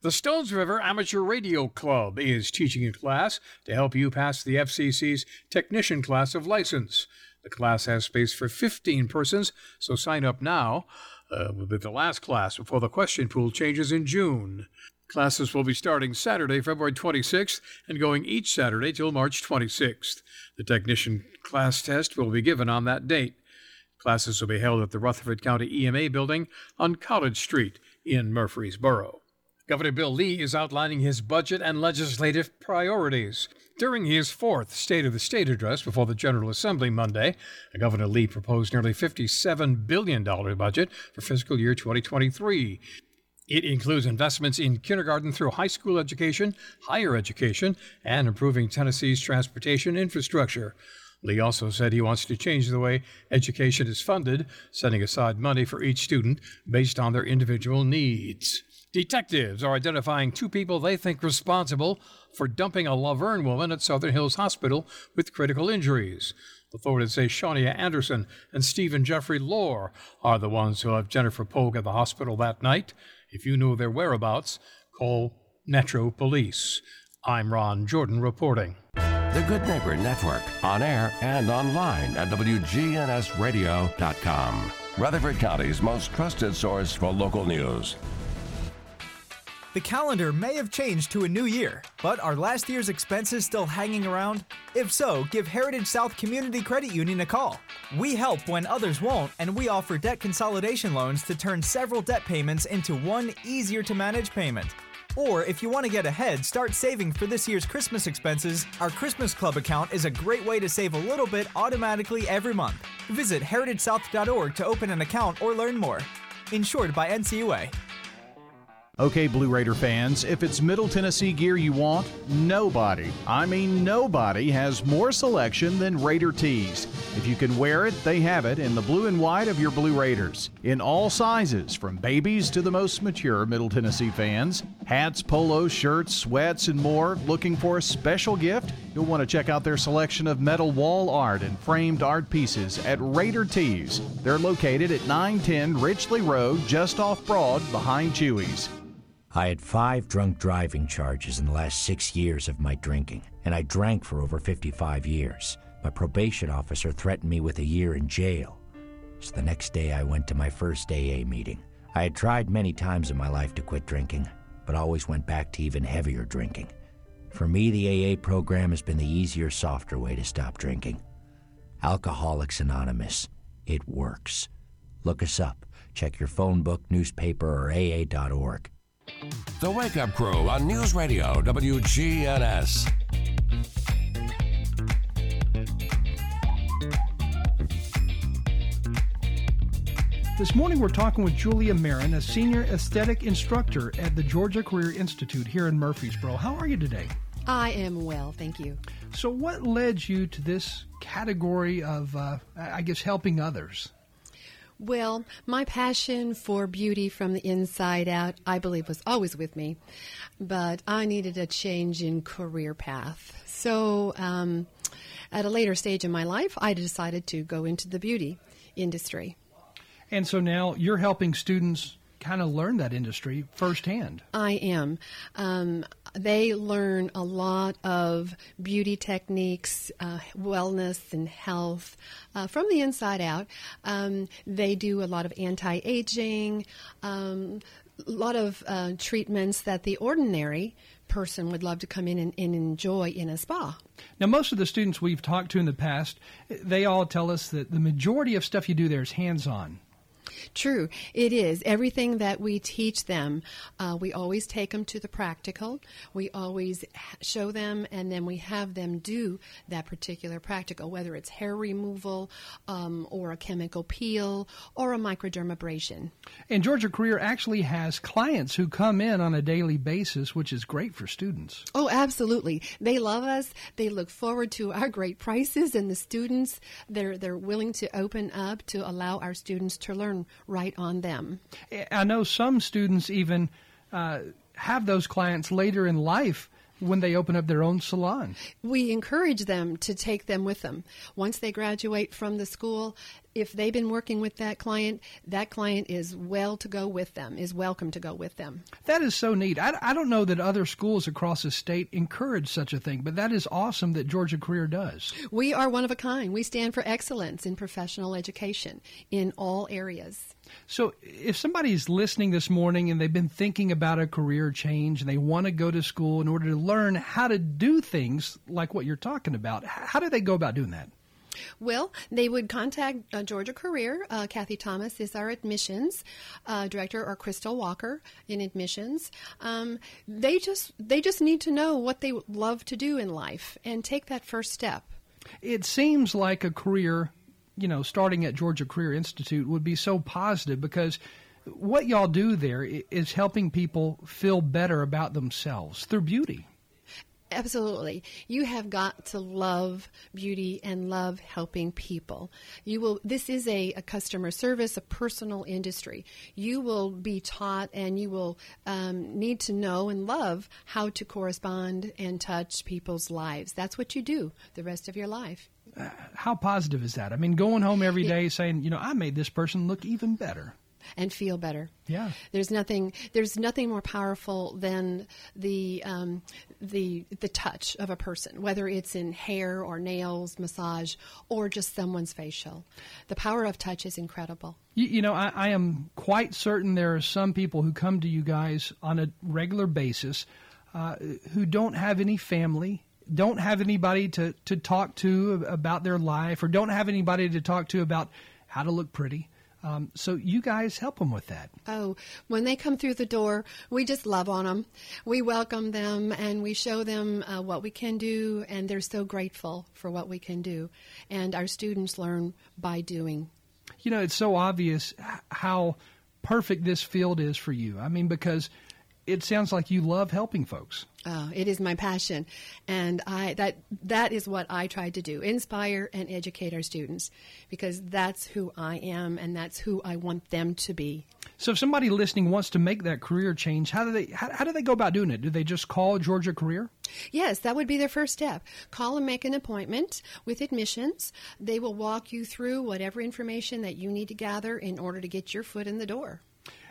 The Stones River Amateur Radio Club is teaching a class to help you pass the FCC's technician class of license. The class has space for 15 persons, so sign up now. Uh, will be the last class before the question pool changes in June. Classes will be starting Saturday, February 26th, and going each Saturday till March 26th. The technician class test will be given on that date. Classes will be held at the Rutherford County EMA building on College Street in Murfreesboro. Governor Bill Lee is outlining his budget and legislative priorities. During his fourth State of the State address before the General Assembly Monday, Governor Lee proposed nearly $57 billion budget for fiscal year 2023. It includes investments in kindergarten through high school education, higher education, and improving Tennessee's transportation infrastructure. Lee also said he wants to change the way education is funded, setting aside money for each student based on their individual needs. Detectives are identifying two people they think responsible for dumping a La Vergne woman at Southern Hills Hospital with critical injuries. Authorities say Shania Anderson and Stephen Jeffrey Lohr are the ones who left Jennifer Pogue at the hospital that night. If you know their whereabouts, call Metro Police. I'm Ron Jordan reporting. The Good Neighbor Network, on air and online at WGNSradio.com. Rutherford County's most trusted source for local news. The calendar may have changed to a new year, but are last year's expenses still hanging around? If so, give Heritage South Community Credit Union a call. We help when others won't, and we offer debt consolidation loans to turn several debt payments into one easier to manage payment. Or if you want to get ahead, start saving for this year's Christmas expenses, our Christmas Club account is a great way to save a little bit automatically every month. Visit heritagesouth.org to open an account or learn more. Insured by NCUA. Okay, Blue Raider fans, if it's Middle Tennessee gear you want, nobody, I mean nobody, has more selection than Raider Tees. If you can wear it, they have it in the blue and white of your Blue Raiders. In all sizes, from babies to the most mature Middle Tennessee fans. Hats, polos, shirts, sweats, and more. Looking for a special gift? You'll want to check out their selection of metal wall art and framed art pieces at Raider Tees. They're located at 910 Richley Road, just off Broad, behind Chewy's. I had five drunk driving charges in the last six years of my drinking, and I drank for over 55 years. My probation officer threatened me with a year in jail. So the next day I went to my first AA meeting. I had tried many times in my life to quit drinking, but always went back to even heavier drinking. For me, the AA program has been the easier, softer way to stop drinking. Alcoholics Anonymous. it works. Look us up. Check your phone book, newspaper, or AA.org. The Wake Up Crew on News Radio WGNS. This morning we're talking with Julia Marin, a senior aesthetic instructor at the Georgia Career Institute here in Murfreesboro. How are you today? I am well, thank you. So, what led you to this category of, uh, I guess, helping others? Well, my passion for beauty from the inside out, I believe, was always with me, but I needed a change in career path. So, um, at a later stage in my life, I decided to go into the beauty industry. And so now you're helping students kind of learn that industry firsthand. I am. Um, they learn a lot of beauty techniques, uh, wellness, and health uh, from the inside out. Um, they do a lot of anti aging, um, a lot of uh, treatments that the ordinary person would love to come in and, and, enjoy in a spa. Now, most of the students we've talked to in the past, they all tell us that the majority of stuff you do there is hands on. True, it is. Everything that we teach them, uh, we always take them to the practical. We always show them, and then we have them do that particular practical, whether it's hair removal um, or a chemical peel or a microdermabrasion. And Georgia Career actually has clients who come in on a daily basis, which is great for students. Oh, absolutely. They love us. They look forward to our great prices, and the students they're they're willing to open up to allow our students to learn right on them. I know some students even uh, have those clients later in life when they open up their own salon. We encourage them to take them with them. Once they graduate from the school, if they've been working with that client, that client is well to go with them, is welcome to go with them. That is so neat. I, I don't know that other schools across the state encourage such a thing, but that is awesome that Georgia Career does. We are one of a kind. We stand for excellence in professional education in all areas. So, if somebody's listening this morning and they've been thinking about a career change and they want to go to school in order to learn how to do things like what you're talking about, how do they go about doing that? Well, they would contact uh, Georgia Career. Uh, Kathy Thomas is our admissions uh, director, or Crystal Walker in admissions. Um, they just they just need to know what they love to do in life and take that first step. It seems like a career, you know, starting at Georgia Career Institute would be so positive because what y'all do there is helping people feel better about themselves through beauty. Absolutely. You have got to love beauty and love helping people. You will this is a, a customer service, a personal industry. You will be taught and you will um, need to know and love how to correspond and touch people's lives. That's what you do the rest of your life. How positive is that? I mean, going home every day saying, you know, I made this person look even better and feel better. Yeah. There's nothing. There's nothing more powerful than the um, the the touch of a person, whether it's in hair or nails, massage, or just someone's facial. The power of touch is incredible. You, you know, I, I am quite certain there are some people who come to you guys on a regular basis uh, who don't have any family don't have anybody to, to talk to about their life or don't have anybody to talk to about how to look pretty. Um, so you guys help them with that. Oh, when they come through the door, we just love on them. We welcome them and we show them uh, what we can do, and they're so grateful for what we can do. And our students learn by doing. You know, it's so obvious how perfect this field is for you. I mean, because it sounds like you love helping folks. Oh, it is my passion, and I that that is what I try to do: inspire and educate our students, because that's who I am, and that's who I want them to be. So, if somebody listening wants to make that career change, how do they how, how do they go about doing it? Do they just call Georgia Career? Yes, that would be their first step. Call and make an appointment with admissions. They will walk you through whatever information that you need to gather in order to get your foot in the door.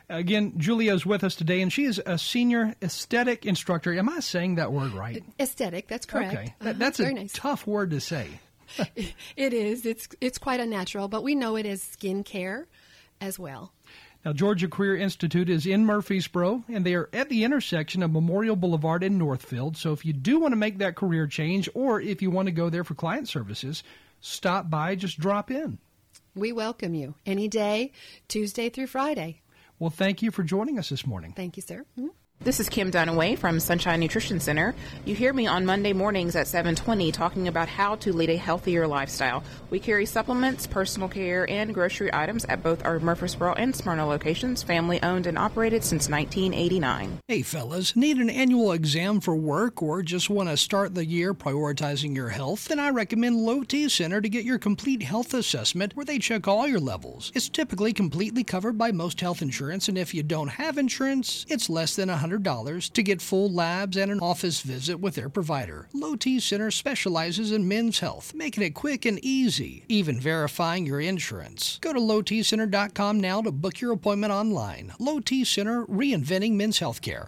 Again, Julia is with us today, and she is a senior aesthetic instructor. Am I saying that word right? Aesthetic, that's correct. Okay, uh-huh. that's a nice. tough word to say. it is. It's it's quite unnatural, but we know it as skincare as well. Now, Georgia Career Institute is in Murfreesboro, and they are at the intersection of Memorial Boulevard and Northfield. So, if you do want to make that career change, or if you want to go there for client services, stop by, just drop in. We welcome you any day, Tuesday through Friday. Well, thank you for joining us this morning. Thank you, sir. Mhm. This is Kim Dunaway from Sunshine Nutrition Center. You hear me on Monday mornings at 7:20 talking about how to lead a healthier lifestyle. We carry supplements, personal care, and grocery items at both our Murfreesboro and Smyrna locations, family owned and operated since 1989. Hey, fellas, need an annual exam for work or just want to start the year prioritizing your health? Then I recommend Low T Center to get your complete health assessment where they check all your levels. It's typically completely covered by most health insurance, and if you don't have insurance, it's less than $100 to get full labs and an office visit with their provider. Low T Center specializes in men's health, making it quick and easy, even verifying your insurance. Go to lowtcenter.com now to book your appointment online. Low T Center, reinventing men's healthcare.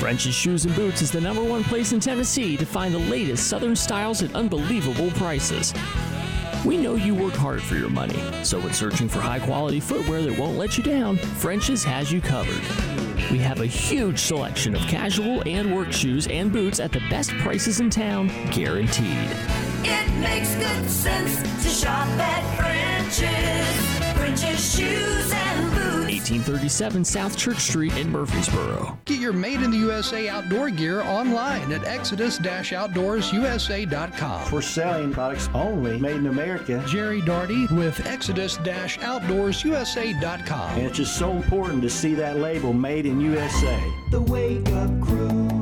French's Shoes and Boots is the number one place in Tennessee to find the latest Southern styles at unbelievable prices. We know you work hard for your money, so when searching for high quality footwear that won't let you down, French's has you covered. We have a huge selection of casual and work shoes and boots at the best prices in town, guaranteed. It makes good sense to shop at French's. French's Shoes and Boots. 1837 South Church Street in Murfreesboro. Get your Made in the USA outdoor gear online at exodus-outdoorsusa.com. For selling products only made in America. Jerry Darty with exodus-outdoorsusa.com. And it's just so important to see that label made in USA. The Wake Up Crew,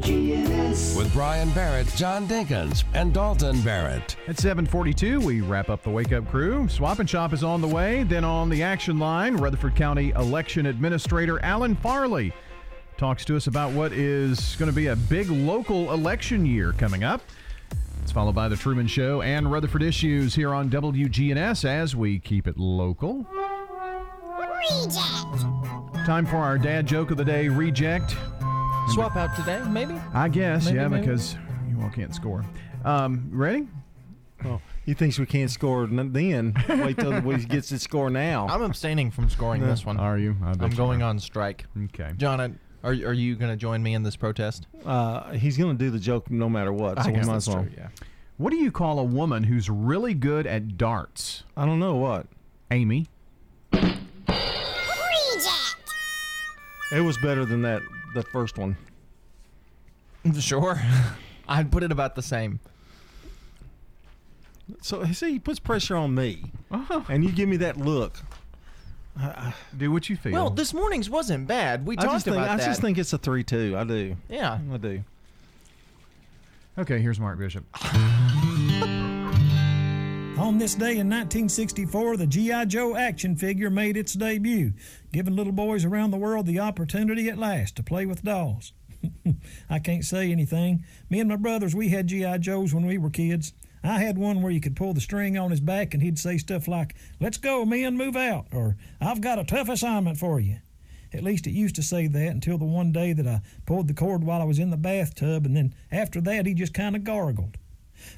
WGNS. With Brian Barrett, John Dinkins, and Dalton Barrett. At 742, we wrap up the Wake Up Crew. Swap and Shop is on the way. Then on the action line, Rutherford County Election Administrator Alan Farley talks to us about what is going to be a big local election year coming up. It's followed by the Truman Show and Rutherford Issues here on WGNS as we keep it local. Reject. Time for our dad joke of the day reject. Swap out today, maybe? I guess, Maybe, yeah, maybe. because you all can't score. Um, ready? Oh, he thinks we can't score n- then. Wait till he gets to score now. I'm abstaining from scoring this one. Are you? I bet I'm you going are. on strike. Okay. John, I- are, are you going to join me in this protest? Uh, he's going to do the joke no matter what. So we guess might that's as well. true, yeah. What do you call a woman who's really good at darts? I don't know what. Amy. It was better than that. The first one. Sure. I'd put it about the same. So see, he puts pressure on me, and you give me that look. Do what you feel. Well, this morning's wasn't bad. We I talked just think, about I that. just think it's a three-two. I do. Yeah. I do. Okay, here's Mark Bishop. On this day in 1964, the G.I. Joe action figure made its debut, giving little boys around the world the opportunity at last to play with dolls. I can't say anything. Me and my brothers, we had G.I. Joes when we were kids. I had one where you could pull the string on his back and he'd say stuff like, Let's go, men, move out, or I've got a tough assignment for you. At least it used to say that until the one day that I pulled the cord while I was in the bathtub, and then after that he just kind of gargled.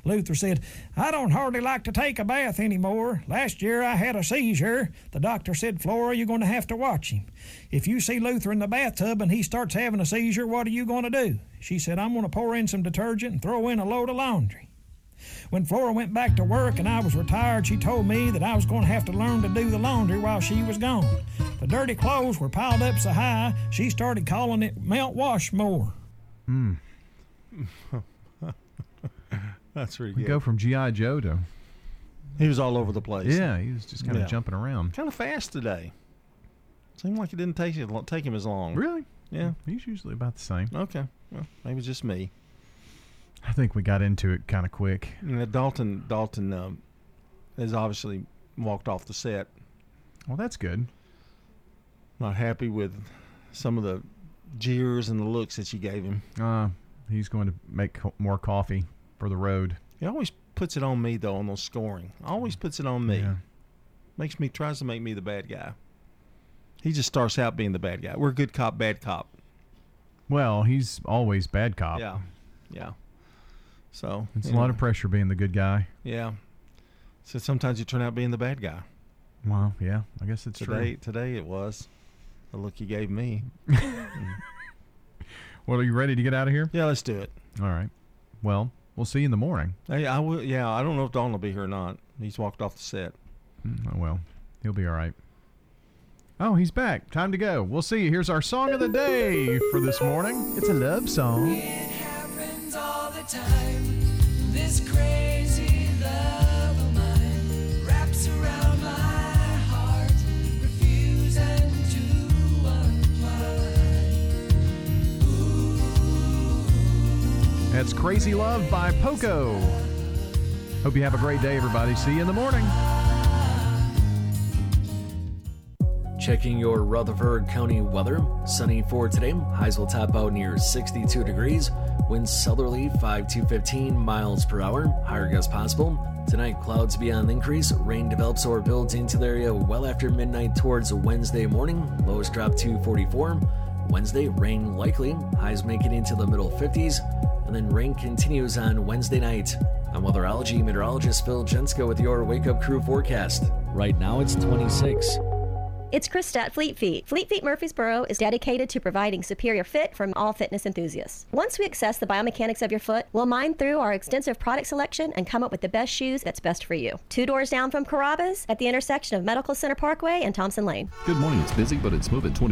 Luther said, I don't hardly like to take a bath anymore. Last year I had a seizure. The doctor said, Flora, you're going to have to watch him. If you see Luther in the bathtub and he starts having a seizure, what are you going to do? She said, I'm going to pour in some detergent and throw in a load of laundry. When Flora went back to work and I was retired, she told me that I was going to have to learn to do the laundry while she was gone. The dirty clothes were piled up so high, she started calling it Mount Washmore. Hmm. That's pretty We good. go from GI Joe to He was all over the place. yeah, he was just kind of Yeah. jumping around. Kind of fast today. Seemed like it didn't take you, take him as long. Really? Yeah. He's usually about the same. Okay. Well, maybe it's just me. I think we got into it kind of quick. And that Dalton Dalton um, has obviously walked off the set. Well, that's good. Not happy with some of the jeers and the looks that you gave him. Uh, he's going to make co- more coffee for the road. He always puts it on me though on those scoring. Always puts it on me. Yeah. Makes me tries to make me the bad guy. He just starts out being the bad guy. We're good cop, bad cop. Well, he's always bad cop. Yeah, yeah. So It's a lot of pressure being the good guy. Yeah. So sometimes you turn out being the bad guy. Well, yeah, I guess it's today. Today it was the look you gave me. Well, are you ready to get out of here? Yeah, let's do it. All right. Well, we'll see you in the morning. Hey, I will. Yeah, I don't know if Don will be here or not. He's walked off the set. Mm, well, he'll be all right. Oh, he's back. Time to go. We'll see you. Here's our song of the day for this morning. It's a love song. That's Crazy Love by Poco. Hope you have a great day, everybody. See you in the morning. Checking your Rutherford County weather. Sunny for today. Highs will top out near 62 degrees. Winds southerly 5 to 15 miles per hour. Higher gusts possible. Tonight, clouds beyond the increase. Rain develops or builds into the area well after midnight towards Wednesday morning. Lows drop to 44. Wednesday, rain likely. Highs make it into the middle 50s. And then rain continues on Wednesday night. I'm weatherology meteorologist Phil Jensko with your Wake Up Crew forecast. Right now, it's 26. It's Krista at Fleet Feet. Fleet Feet Murfreesboro is dedicated to providing superior fit from all fitness enthusiasts. Once we assess the biomechanics of your foot, we'll mine through our extensive product selection and come up with the best shoes that's best for you. Two doors down from Carrabba's at the intersection of Medical Center Parkway and Thompson Lane. Good morning. It's busy, but it's moving 20.